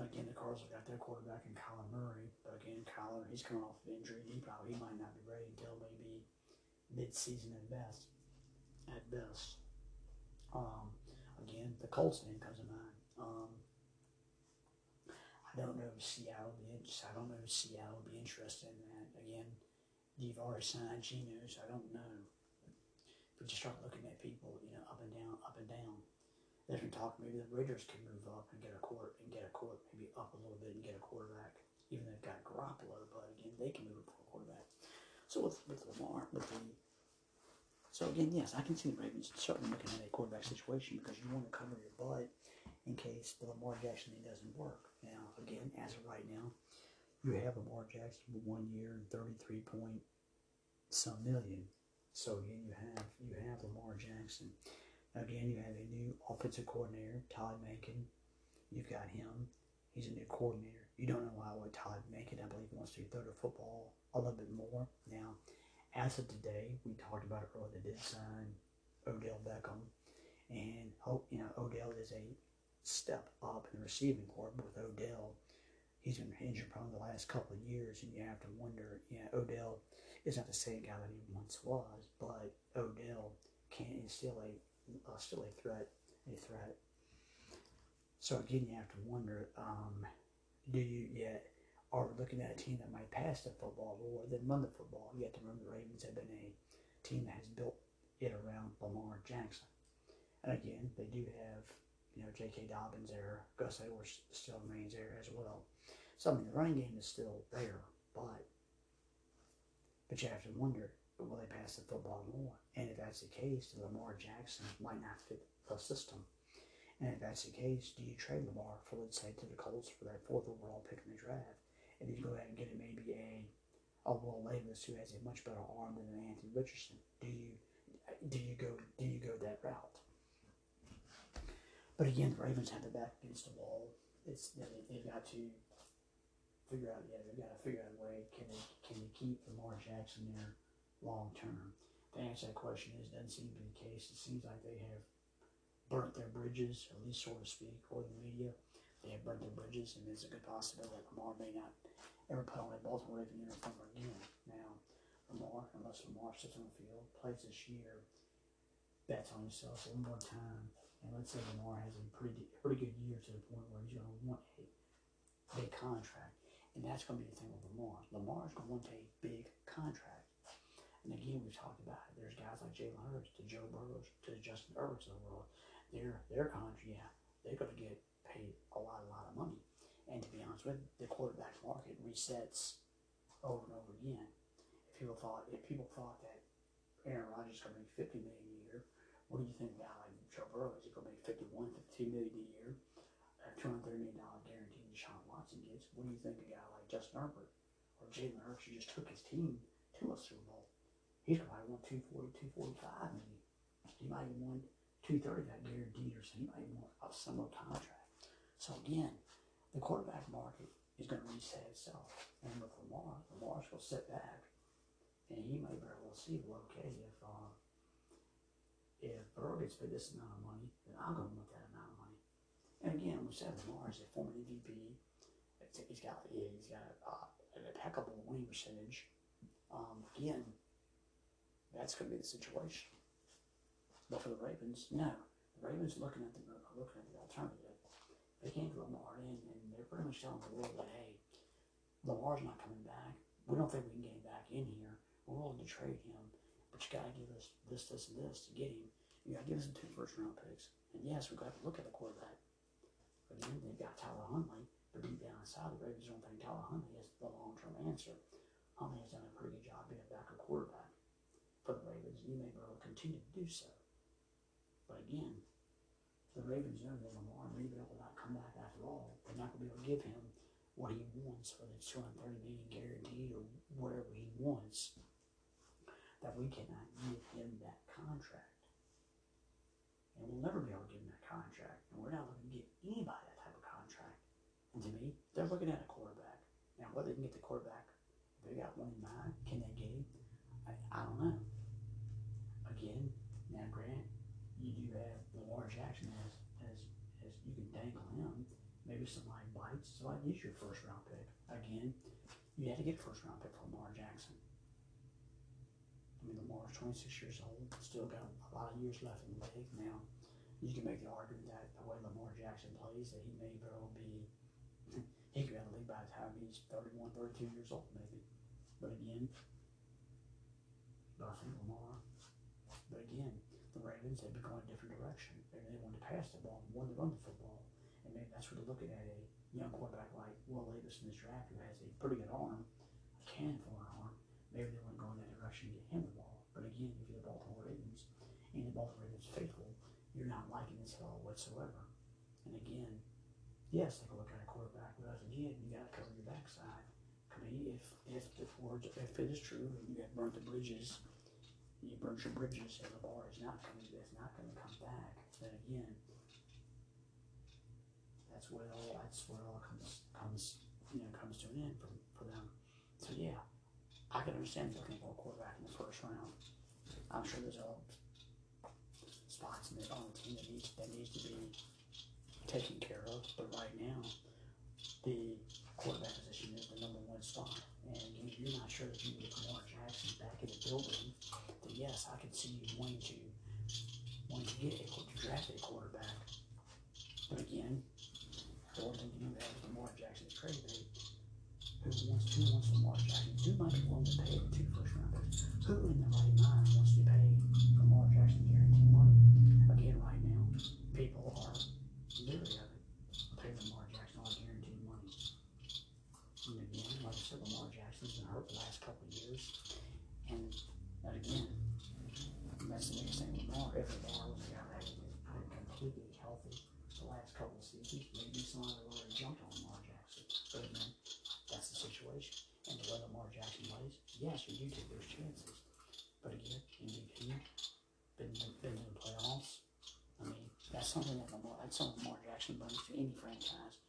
Again, the Cardinals got their quarterback in Kyler Murray, but again, Kyler he's coming off of injury. He probably he might not be ready until maybe mid-season at best. At best. Um, again, the Colts name comes to mind. Um, I don't know if Seattle be interested. I don't know if Seattle will be interested in that. Again, you've already signed Geno, so I don't know. But you start looking at people, you know, up and down, up and down. There's been talk maybe the Raiders can move up and get a court and get a court maybe up a little bit and get a quarterback. Even they've got Garoppolo, but again, they can move up for a quarterback. So with with Lamar, with the so again, yes, I can see the Ravens certainly looking at a quarterback situation because you want to cover your butt in case the Lamar Jackson thing doesn't work. Now, again, as of right now, you have Lamar Jackson for one year and thirty-three point some million. So again, you have you have Lamar Jackson. Again, you have a new offensive coordinator, Todd Monken. You've got him. He's a new coordinator. You don't know why what Todd Monken, I believe, wants to throw the football a little bit more. Now, as of today, we talked about it earlier. They did sign Odell Beckham, and hope you know Odell is a step up in the receiving. But with Odell, he's been injured prone the last couple of years, and you have to wonder. Yeah, you know, Odell is not the same guy that he once was, but Odell can is still a uh, still a threat, a threat. So again, you have to wonder: um, Do you yet are looking at a team that might pass the football or then run the football? You have to remember the Ravens have been a team that has built it around Lamar Jackson, and again, they do have you know J.K. Dobbins there, Gus Edwards still remains there as well. So I mean, the running game is still there, but but you have to wonder will they pass the football more? And if that's the case, then Lamar Jackson might not fit the system. And if that's the case, do you trade Lamar for, let's say, to the Colts for that fourth overall pick in the draft? And you go ahead and get maybe a a Will Levis who has a much better arm than an Anthony Richardson. Do you do you go do you go that route? But again, the Ravens have their back against the wall. It's they, they've got to figure out. Yeah, they've got to figure out a way. Can they can they keep Lamar Jackson there long term? The answer to that question is doesn't seem to be the case. It seems like they have burnt their bridges, at least so to speak, or the media. They have burnt their bridges, and there's a good possibility that Lamar may not ever put on a Baltimore Raven uniform again. Now, Lamar, unless Lamar sits on the field, plays this year, bets on himself one more time, and let's say Lamar has a pretty pretty good year to the point where he's going to want a big contract. And that's going to be the thing with Lamar. Lamar's going to want a big contract. And again, we've talked about it. There's guys like Jalen Hurts, to Joe Burrows, to Justin Herberts of the world. Their their contract, yeah, they're going to get paid a lot, a lot of money. And to be honest with you, the quarterback market resets over and over again. If people thought if people thought that Aaron Rodgers is going to make 50 million a year, what do you think about like Joe Burrow? Is he going to make 51, 52 million a year? A $230 million guarantee Deshaun Watson gets. What do you think a guy like Justin Herbert or Jalen Hurts who just took his team to a Super Bowl? He's probably won 240, 245 maybe. He might have won 230 that guaranteed or so he might want a similar contract. So again, the quarterback market is going to reset itself. And with Lamar, Lamar's going to sit back and he may very well see, well, okay, if uh, if Burrow gets paid this amount of money, then I'm going to want that amount of money. And again, we said Lamar is a former MVP. He's got he's got uh, an impeccable winning percentage. Um, again, that's going to be the situation. But for the Ravens, no. The Ravens looking at the looking at the alternative. They can't get Lamar in, and they're pretty much telling the world that hey, Lamar's not coming back. We don't think we can get him back in here. We're willing to trade him, but you got to give us this, this, and this to get him. You got to give us two first round picks. And yes, we've got to look at the quarterback. Again, they've got Tyler Huntley, but deep down inside, the Ravens don't think Tyler Huntley is the long term answer. Huntley has done a pretty good job being a backup quarterback for the Ravens, and he may well continue to do so. But again, the Ravens know that Lamar be able to not come back after all. They're not going to be able to give him what he wants, whether it's 230 million guaranteed or whatever he wants. That we cannot give him that contract. And we'll never be able to give him that contract. And we're not looking to give anybody that type of contract. And to me, they're looking at a quarterback. Now, whether they can get the quarterback, they got one in mind, can they get him? I, I don't know. Again, now Grant, you do have Lamar Jackson as as as you can dangle him. Maybe somebody bites, somebody needs your first round pick. Again, you had to get first round pick for Lamar Jackson. I mean, Lamar's 26 years old, still got a lot of years left in the league. Now, you can make the argument that the way Lamar Jackson plays, that he may well be, he could of the league by the time he's 31, 32 years old, maybe. But again, I Lamar, but again, the Ravens they've been going a different direction. Maybe they want to pass the ball, want to run the football. And maybe that's where they're looking at a young quarterback like Will Levis in this draft who has a pretty good arm, a cannon for an arm. Maybe they to go in that direction and get him the ball. But again, if you're the Baltimore Ravens and the Baltimore Ravens faithful, you're not liking this at all whatsoever. And again, yes, they can look at a quarterback, but again, you got to cover your backside. I mean, if if the words if it is true and you have burnt the bridges, you burnt your bridges, and the bar is not coming, it's not going to come back. Then again, that's where it all that's where it all comes comes you know comes to an end for, for them. So yeah, I can understand looking for a quarterback in the first round. I'm sure there's all spots in the, on the team that needs that needs to be taken care of. But right now, the quarterback position is the number one spot. And if you're not sure that you get Lamar Jackson back in the building, then yes, I can see you wanting to wanting to get a draft a quarterback. But again, the one thing you have is Lamar Jackson's trade bait. Who wants who wants Lamar Jackson? Who might be willing to pay two first round picks? Who in their right mind wants to pay Lamar Jackson guaranteed money? Again, right now, people are literally having pay Lamar Jackson all guaranteed money. And again, like I said, Lamar Jackson's been hurt the last couple of years. And that again, that's the biggest thing with Lamar. If Lamar was a guy that had been completely healthy the last couple of seasons, maybe somebody would already jumped on Lamar Jackson. But again, that's the situation. And the way Lamar Jackson plays, yes, you do take those chances. But again, MVP, been, been in the playoffs. I mean, that's something that Lamar, that's something Lamar Jackson brings to any franchise,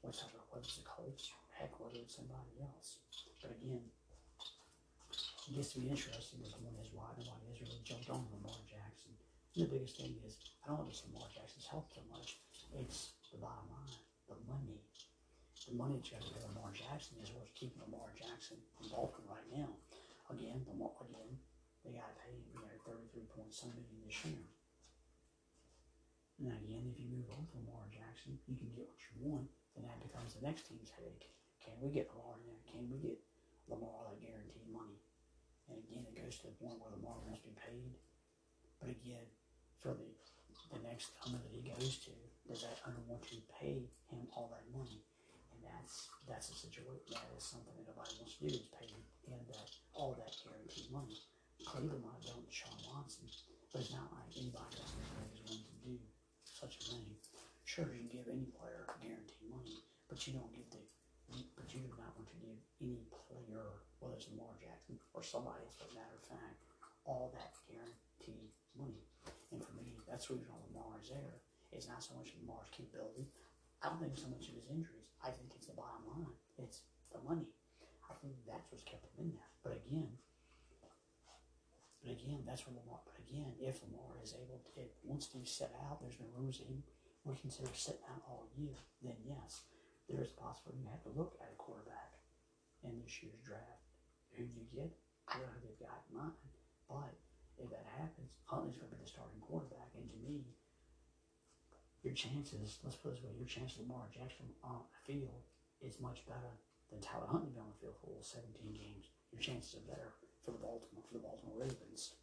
whatever, whether it's the Colts, heck, whether it's somebody else. But again, it gets to be interesting as to one is why nobody has really jumped on Lamar Jackson. And the biggest thing is, I don't if it's Lamar Jackson's health so much, it's the bottom line. The money have to Lamar Jackson is what's keeping Lamar Jackson in Baltimore right now. Again, Lamar, again, they got him, you know, 33 point some million this year. Now again, if you move on to Lamar Jackson, you can get what you want, then that becomes the next team's headache. Can we get Lamar in there? Can we get Lamar that guaranteed money? And again, it goes to the point where Lamar to be paid. But again, for the the next owner that he goes to, does that owner want to pay him all that money? That's that's a situation. That is something that nobody wants to do is pay him that all that guaranteed money. Cleveland done Sean Watson, but it's not like anybody else in is willing to do such a thing. Sure, you can give any player guaranteed money, but you don't give the but you do not want to give any player, whether it's Lamar Jackson or somebody for a matter of fact, all that guaranteed money. And for me, that's the reason Lamar is there. It's not so much Lamar's capability. I don't think so much of his injuries. I think it's the bottom line. It's the money. I think that's what's kept him in there. But again, but again, that's where Lamar. But again, if Lamar is able to, if once he's set out, there's been rumors that he would consider sitting out all year. Then yes, there is a possibility you have to look at a quarterback in this year's draft. Who do you get? I don't know who they've got in mind, but if that happens, Huntley's going to be the starting quarterback. And to me, your chances, let's put it this way, your chance of Lamar Jackson on the field is much better than Tyler Huntley being on the field for all 17 games. Your chances are better for the Baltimore for the Baltimore Ravens.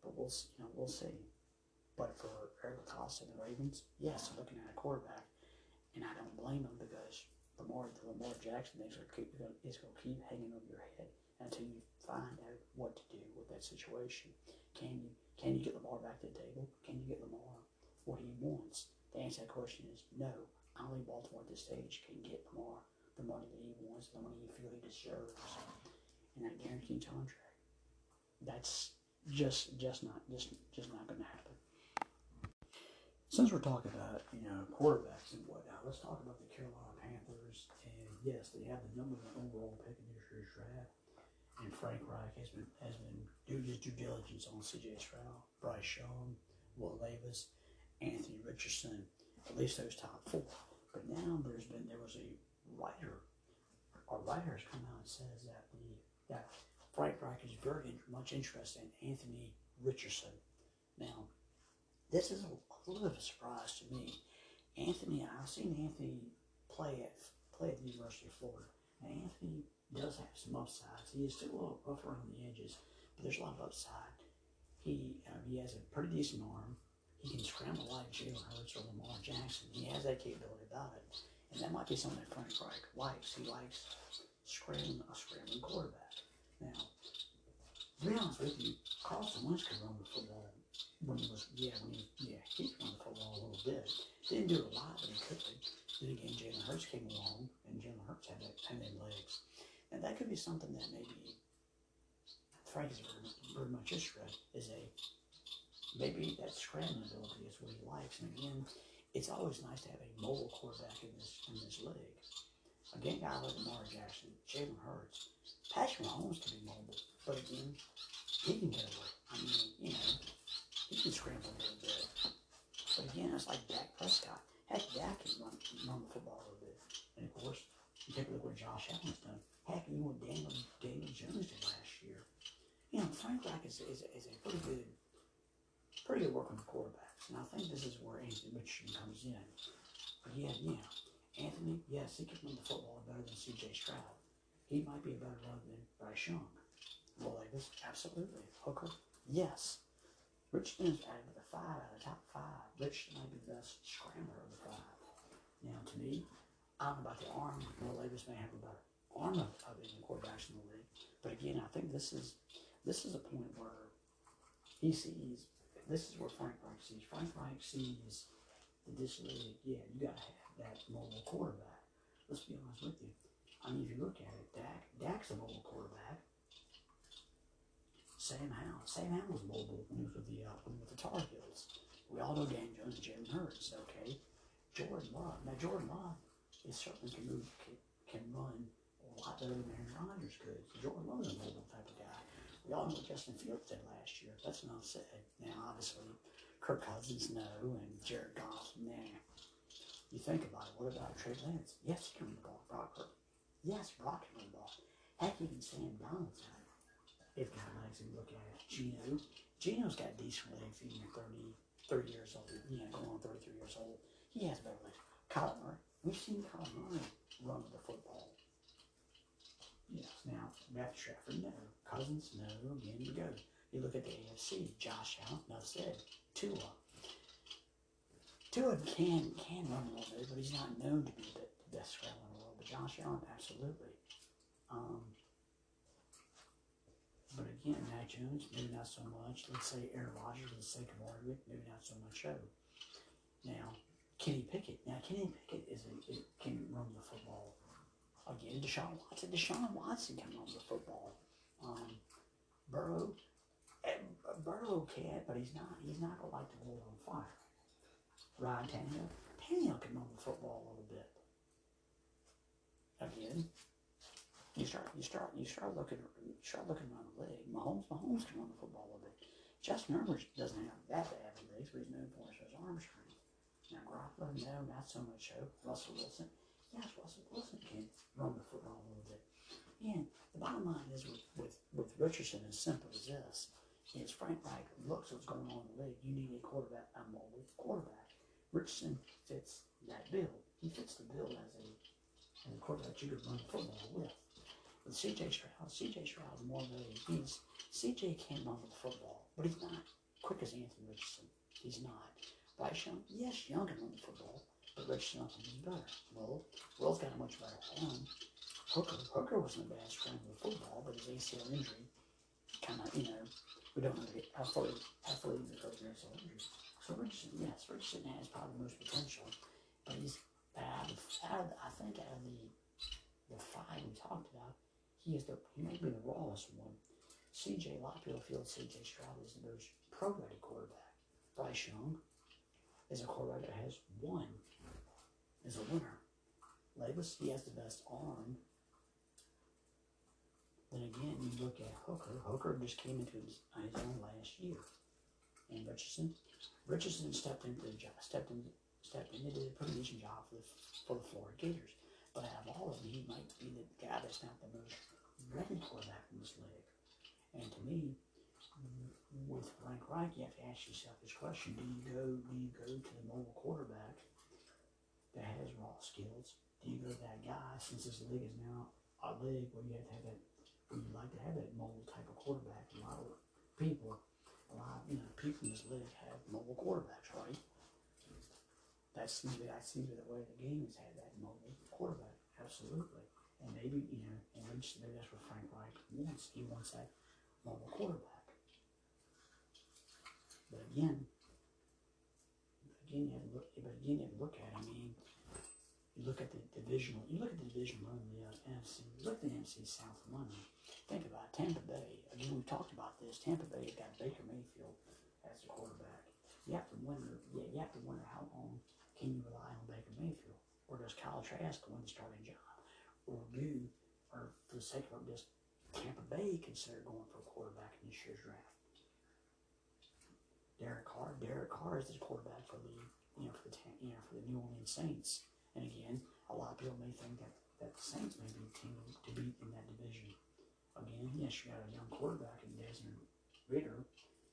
But we'll you know we'll see. But for Eric Costa and the Ravens, yes, they're looking at a quarterback, and I don't blame them because the more the Lamar Jackson things are keep is going to keep hanging over your head until you find out what to do with that situation. Can you can you get Lamar back to the table? Can you get Lamar what he wants? The answer to that question is no. Don't Baltimore at this stage can get Lamar the money that he wants, the money he feels he deserves, and that guaranteed contract. That's just just not just just not going to happen. Since we're talking about you know quarterbacks and whatnot, let's talk about the Carolina Panthers. And yes, they have the number one overall pick in this year's draft. And Frank Reich has been has been doing his due diligence on C.J. Stroud, Bryce Young, Will Levis, Anthony Richardson, at least those top four. But now there's been there was a writer, a writer has come out and says that the that Frank Reich is very much interested in Anthony Richardson. Now, this is a, a little bit of a surprise to me. Anthony, I've seen Anthony play at play at the University of Florida, and Anthony does have some upsides. He is still a little rough around the edges, but there's a lot of upside. He uh, he has a pretty decent arm. He can scramble like Jalen Hurts or Lamar Jackson. He has that capability about it, and that might be something that Frank Reich likes. He likes scrambling a scrambling quarterback. Now, to be honest with you, Carlson Wentz could run the football when he was, yeah, when he, yeah, he could run the football a little bit. Didn't do a lot, but he could. Then again, Jalen Hurts came along, and Jalen Hurts had that, had them legs. And that could be something that maybe Frank is very, very much interested is a maybe that scrambling ability is what he likes. And again, it's always nice to have a mobile quarterback in this in this league. Again, guy like Lamar Jackson, Jalen Hurts, Patrick Mahomes can be mobile, but again, he can get away. I mean, you know, he can scramble a little bit. But again, it's like Dak Prescott. Heck, Dak can run, run the football a little bit. And of course, you take a look at what Josh Allen's done. Heck, even what Daniel, Daniel Jones did last year. You know, Frank Reich is, is, is a pretty good, pretty good working with quarterbacks. And I think this is where Anthony Richardson comes in. But yeah, yeah. Anthony, yes, he can run the football better than C.J. Stroud. He might be a better runner than Bryce Young. Will Davis, absolutely. Hooker, yes. Richardson is out of the five, out of the top five. Richardson might be the best scrambler of the five. Now, to me, I don't about the arm. Will Davis may have a better arm of, of any quarterbacks in the league. But again, I think this is this is a point where he sees. This is where Frank Reich sees. Frank Reich sees the league, yeah, you got to have that mobile quarterback. Let's be honest with you. I mean, if you look at it, Dak, Dak's a mobile quarterback. Sam Howell. Sam Howell was mobile was with the uh, with the Tar Heels. We all know Dan Jones and Jalen Hurts. Okay, Jordan Love. Now Jordan Love is certainly can move, can, can run a lot better than Aaron Rodgers could. Jordan Love is a mobile type of guy. We all know Justin Fields did last year. That's enough said. Now, obviously, Kirk Cousins, no, and Jared Goff, nah. You think about it. What about Trey Lance? Yes, he can run the ball. Brock. Yes, Brock can run the ball. Heck, even Sam Donaldson. If got legs, and look at it. Geno. Geno's got decent legs, at 30, 30 years old. You know, going on 33 years old. He has better legs. Kyler Murray. We've seen Kyler Murray run the football. Yes. Now, Matthew Stafford, no. Cousins, no. Again, go. You look at the AFC. Josh Allen, enough said. Tua. Tua can can run a little bit, but he's not known to be the, best scrambler in the world. But Josh Allen, absolutely. Um, but again, Mac Jones, maybe not so much. Let's say Aaron Rodgers, for the sake of argument, maybe not so much so. Now, Kenny Pickett. Now, Kenny Pickett is a, is, can run the football. Again, Deshaun Watson. Deshaun Watson can run the football. Um, Burrow, eh, Burrow can, but he's not. He's not gonna light the world on fire. Ryan Tannehill. Tannehill can run the football a little bit. Again, you start, you start, you start looking, you start looking around the league. Mahomes, Mahomes can run the football a little bit. Justin Herbert doesn't have that bad of legs, but he's known for his arm strength. Now Garoppolo, no, not so much so. Russell Wilson, yes, Russell Wilson can run the football a little bit. And the bottom line is with, with, with Richardson, as simple as this, is Frank Reich looks what's going on in the league. You need a quarterback, I'm a mobile quarterback. Richardson fits that bill. He fits the bill as a, as a quarterback you could run football with. With CJ Stroud, CJ Stroud is more a, he's, CJ can run the football, but he's not quick as Anthony Richardson. He's not. Bryce Young, yes, Young can run the football, but Richardson think is better. Well, Will's got a much better arm. Hooker, Hooker wasn't a bad scrambler football, but his ACL injury kind of, you know, we don't know how fully, athletes, he recovers from ACL injury. So Richardson, yes, Richardson has probably the most potential, but he's out of, out of, I think out of the, the five we talked about, he is the, he may be the rawest one. CJ, of people feel CJ Stroud is the most pro-ready quarterback. Bryce Young is a quarterback that has won, is a winner. Levis, he has the best arm. Then again, you look at Hooker. Hooker just came into his, own last year. And Richardson, Richardson stepped into the job, stepped in, stepped into the decent job for the, for the Florida Gators. But out of all of them, he might be the guy that's not the most ready quarterback in this league. And to me, with Frank Reich, you have to ask yourself this question: Do you go? Do you go to the mobile quarterback that has raw skills? Do you go to that guy? Since this league is now a league where you have to have that, where you like to have that mobile type of quarterback. A lot of people, a lot, you know, people in this league have mobile quarterbacks, right? That seems to, that be the way the game has had that mobile quarterback. Absolutely. And maybe, you know, and maybe, that's what Frank Reich wants. He wants that mobile quarterback. But again, again, you have to look, but again, you have to look at, I mean, you look at the divisional, you look at the division run of the uh, NFC, you look at the NFC South money. Think about it, Tampa Bay. Again, we talked about this. Tampa Bay has got Baker Mayfield as the quarterback. You have to wonder, yeah, you have to wonder how long can you rely on Baker Mayfield, or does Kyle Trask win the starting job, or do, or for the sake of does Tampa Bay consider going for a quarterback in this year's draft? Derek Carr. Derek Carr is the quarterback for the you know for the you know for the New Orleans Saints. And again, a lot of people may think that, that the Saints may be the team to beat in that division. Again, yes, you got a young quarterback in Desmond Ridder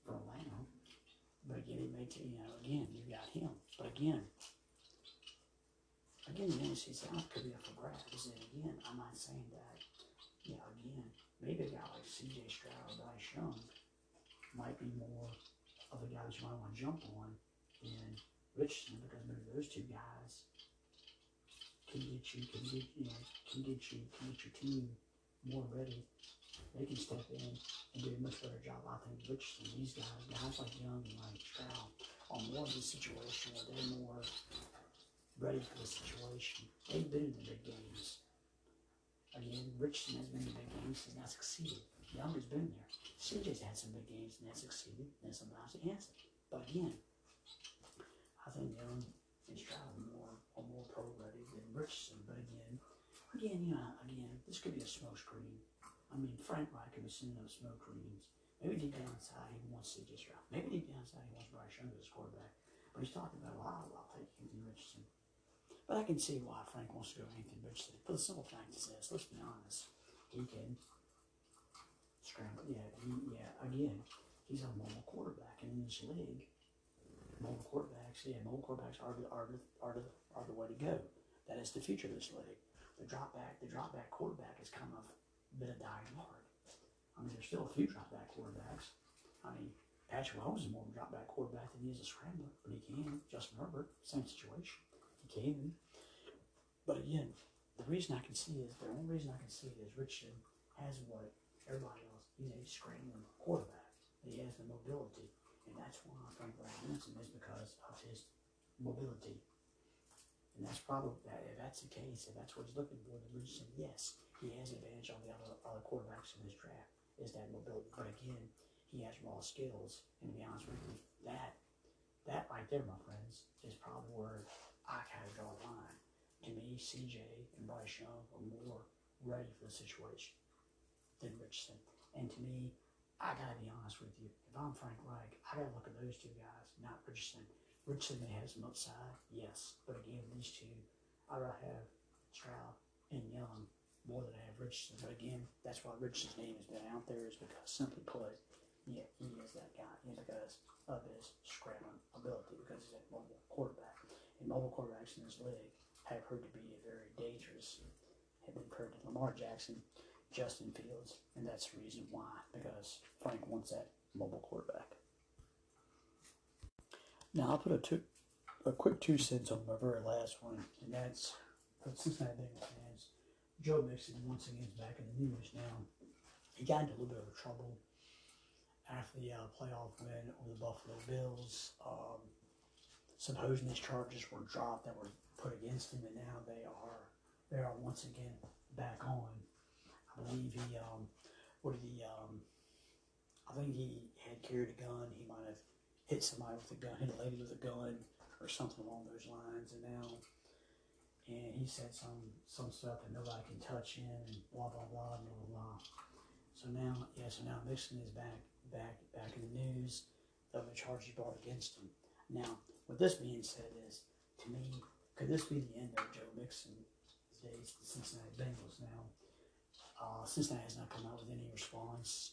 for Atlanta. But again, may take, you know, again, you got him. But again, again, the NFC South could be up for grabs. And again, I'm not saying that, yeah, again, maybe a guy like CJ Stroud or Bryce Young might be more of a guy that you might want to jump on than Richardson because maybe those two guys can get you, can get you know, can get you, can get your team more ready. They can step in and do a much better job. I think Richardson, these guys, guys like Young and like Stroud, are more of the situation where they're more ready for the situation. They've been in the big games. Again, Richardson has been in the big games and not succeeded. Young has been there. CJ's had some big games and has succeeded, and sometimes he hasn't. But again, I think Young and Stroud are more are more pro ready than Richardson. But again, again, you know, again, this could be a smoke screen. I mean, Frank Reich could be sending those smoke screens. Maybe deep down inside he wants CJ Stroud. Maybe deep down inside he wants Bryce Young as quarterback. But he's talking about a lot about taking Anthony Richardson. But I can see why Frank wants to go Anthony Richardson. For the simple fact is this, let's be honest. He can scramble. Yeah, he, yeah, again, he's a mobile quarterback. And in this league, mobile quarterbacks, yeah, mobile quarterbacks are the, are the, are the, are the way to go. That is the future of this league. The drop back, the drop back quarterback has kind of been a dying art. I mean, there's still a few drop back quarterbacks. I mean, Patrick Mahomes is more of a drop back quarterback than he is a scrambler, but he can. Justin Herbert, same situation. He can. But again, the reason I can see is the only reason I can see is Richardson has what everybody else. He's a scrambling quarterback. He has the mobility, and that's why I think Brad Hanson is because of his mobility. And that's probably that. If that's the case, if that's what he's looking for, then Richardson, yes, he has an advantage on the other other quarterbacks in this draft. Is that mobility? But again, he has raw skills, and to be honest with you, that that right there, my friends, is probably where I kind of draw a line. To me, CJ and Bryce Young are more ready for the situation than Richardson. And to me, I gotta be honest with you. If I'm Frank Reich, I gotta look at those two guys, not Richardson. Richardson may have some upside, yes, but again, these two, I'd rather have Stroud and Young more than I have Richardson. But again, that's why Richardson's name has been out there is because simply put, yeah, he is that guy. He is because of his scrambling ability, because he's a mobile quarterback. And mobile quarterbacks in this league have proved to be very dangerous. Have been proved to Lamar Jackson, Justin Fields, and that's the reason why. Because Frank wants that mobile quarterback. Now I'll put a two, a quick two cents on my very last one, and that's the Cincinnati Bengals fans. Joe Mixon once again is back in the news now. He got into a little bit of trouble after the uh, playoff win over the Buffalo Bills. Um, supposing these charges were dropped that were put against him, and now they are they are once again back on. I believe he um, what did he um, I think he had carried a gun. He might have hit somebody with a gun, hit a lady with a gun, or something along those lines. And now, and he said some some stuff that nobody can touch him, and blah blah blah blah blah. So now, yeah, so now Mixon is back back back in the news of the charges brought against him. Now, with this being said, is to me, could this be the end of Joe Mixon's days, the Cincinnati Bengals? Now, uh, Cincinnati has not come out with any response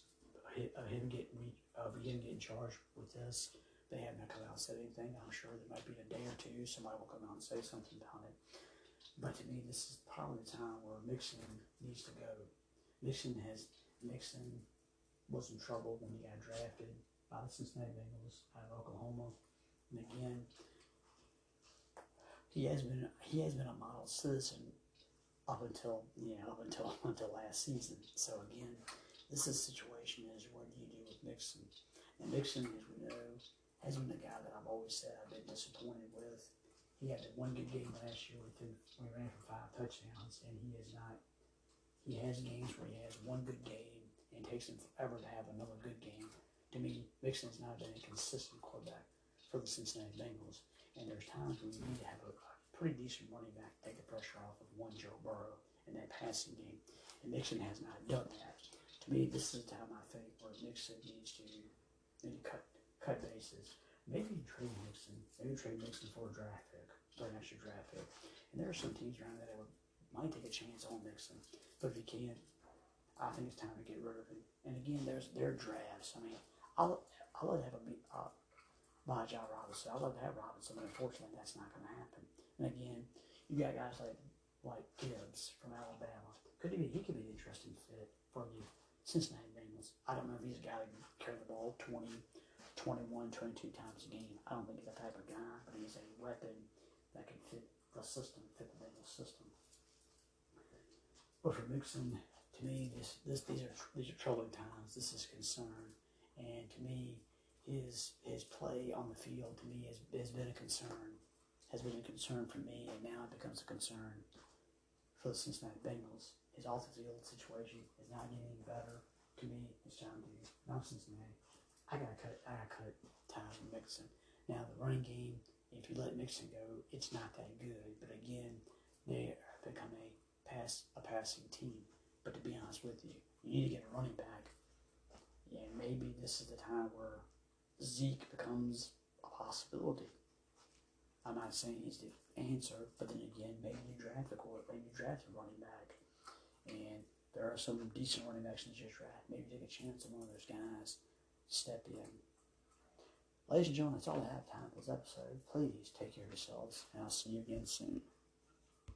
of him getting Uh, of him getting charged with this. They have not come out and said anything. I'm sure there might be a day or two somebody will come out and say something about it. But to me, this is probably the time where Mixon needs to go. Mixon has Mixon was in trouble when he got drafted by the Cincinnati Bengals out of Oklahoma, and again, he has been he has been a model citizen up until you know up until until last season. So again, this is situation is Mixon? And Mixon, as we know, has been the guy that I've always said I've been disappointed with. He had that one good game last year with him he ran for five touchdowns, and he is not. He has games where he has one good game and takes him forever to have another good game. To me, Mixon has not been a consistent quarterback for the Cincinnati Bengals, and there's times when you need to have a, pretty decent running back to take the pressure off of one Joe Burrow in that passing game, and Mixon has not done that. To me, this is the time I think where Mixon needs to maybe cut cut bases. Maybe trade Mixon. Maybe trade Mixon for a draft pick, for an extra draft pick. And there are some teams around that would, might take a chance on Mixon. But if you can't, I think it's time to get rid of him. And again, there's their drafts. I mean, I'll I'll let have a uh, Bijan Robinson. I'd love to have Robinson, but unfortunately, that's not going to happen. And again, you got guys like like Gibbs from Alabama. Could he be? He could be an interesting fit for the Cincinnati Bengals. I don't know if he's a guy that can carry the ball 20, 21, 22 times a game. I don't think he's that type of guy, but he's a weapon that can fit the system, fit the Bengals system. But for Mixon, to me, this, this these are these are troubling times. This is concern, and to me, his his play on the field to me has, has been a concern, has been a concern for me, and now it becomes a concern for the Cincinnati Bengals. His field situation is not getting better. To me, it's time to now Cincinnati. I gotta cut. I gotta cut ties with Mixon. Now the running game, if you let Mixon go, it's not that good. But again, they have become a pass a passing team. But to be honest with you, you need to get a running back. Yeah, maybe this is the time where Zeke becomes a possibility. I'm not saying he's the answer, but then again, maybe you draft a quarterback, maybe you draft a running back, and there are some decent running backs in this draft. Maybe take a chance on one of those guys step in. Ladies and gentlemen, that's all I have time for this episode. Please take care of yourselves, and I'll see you again soon.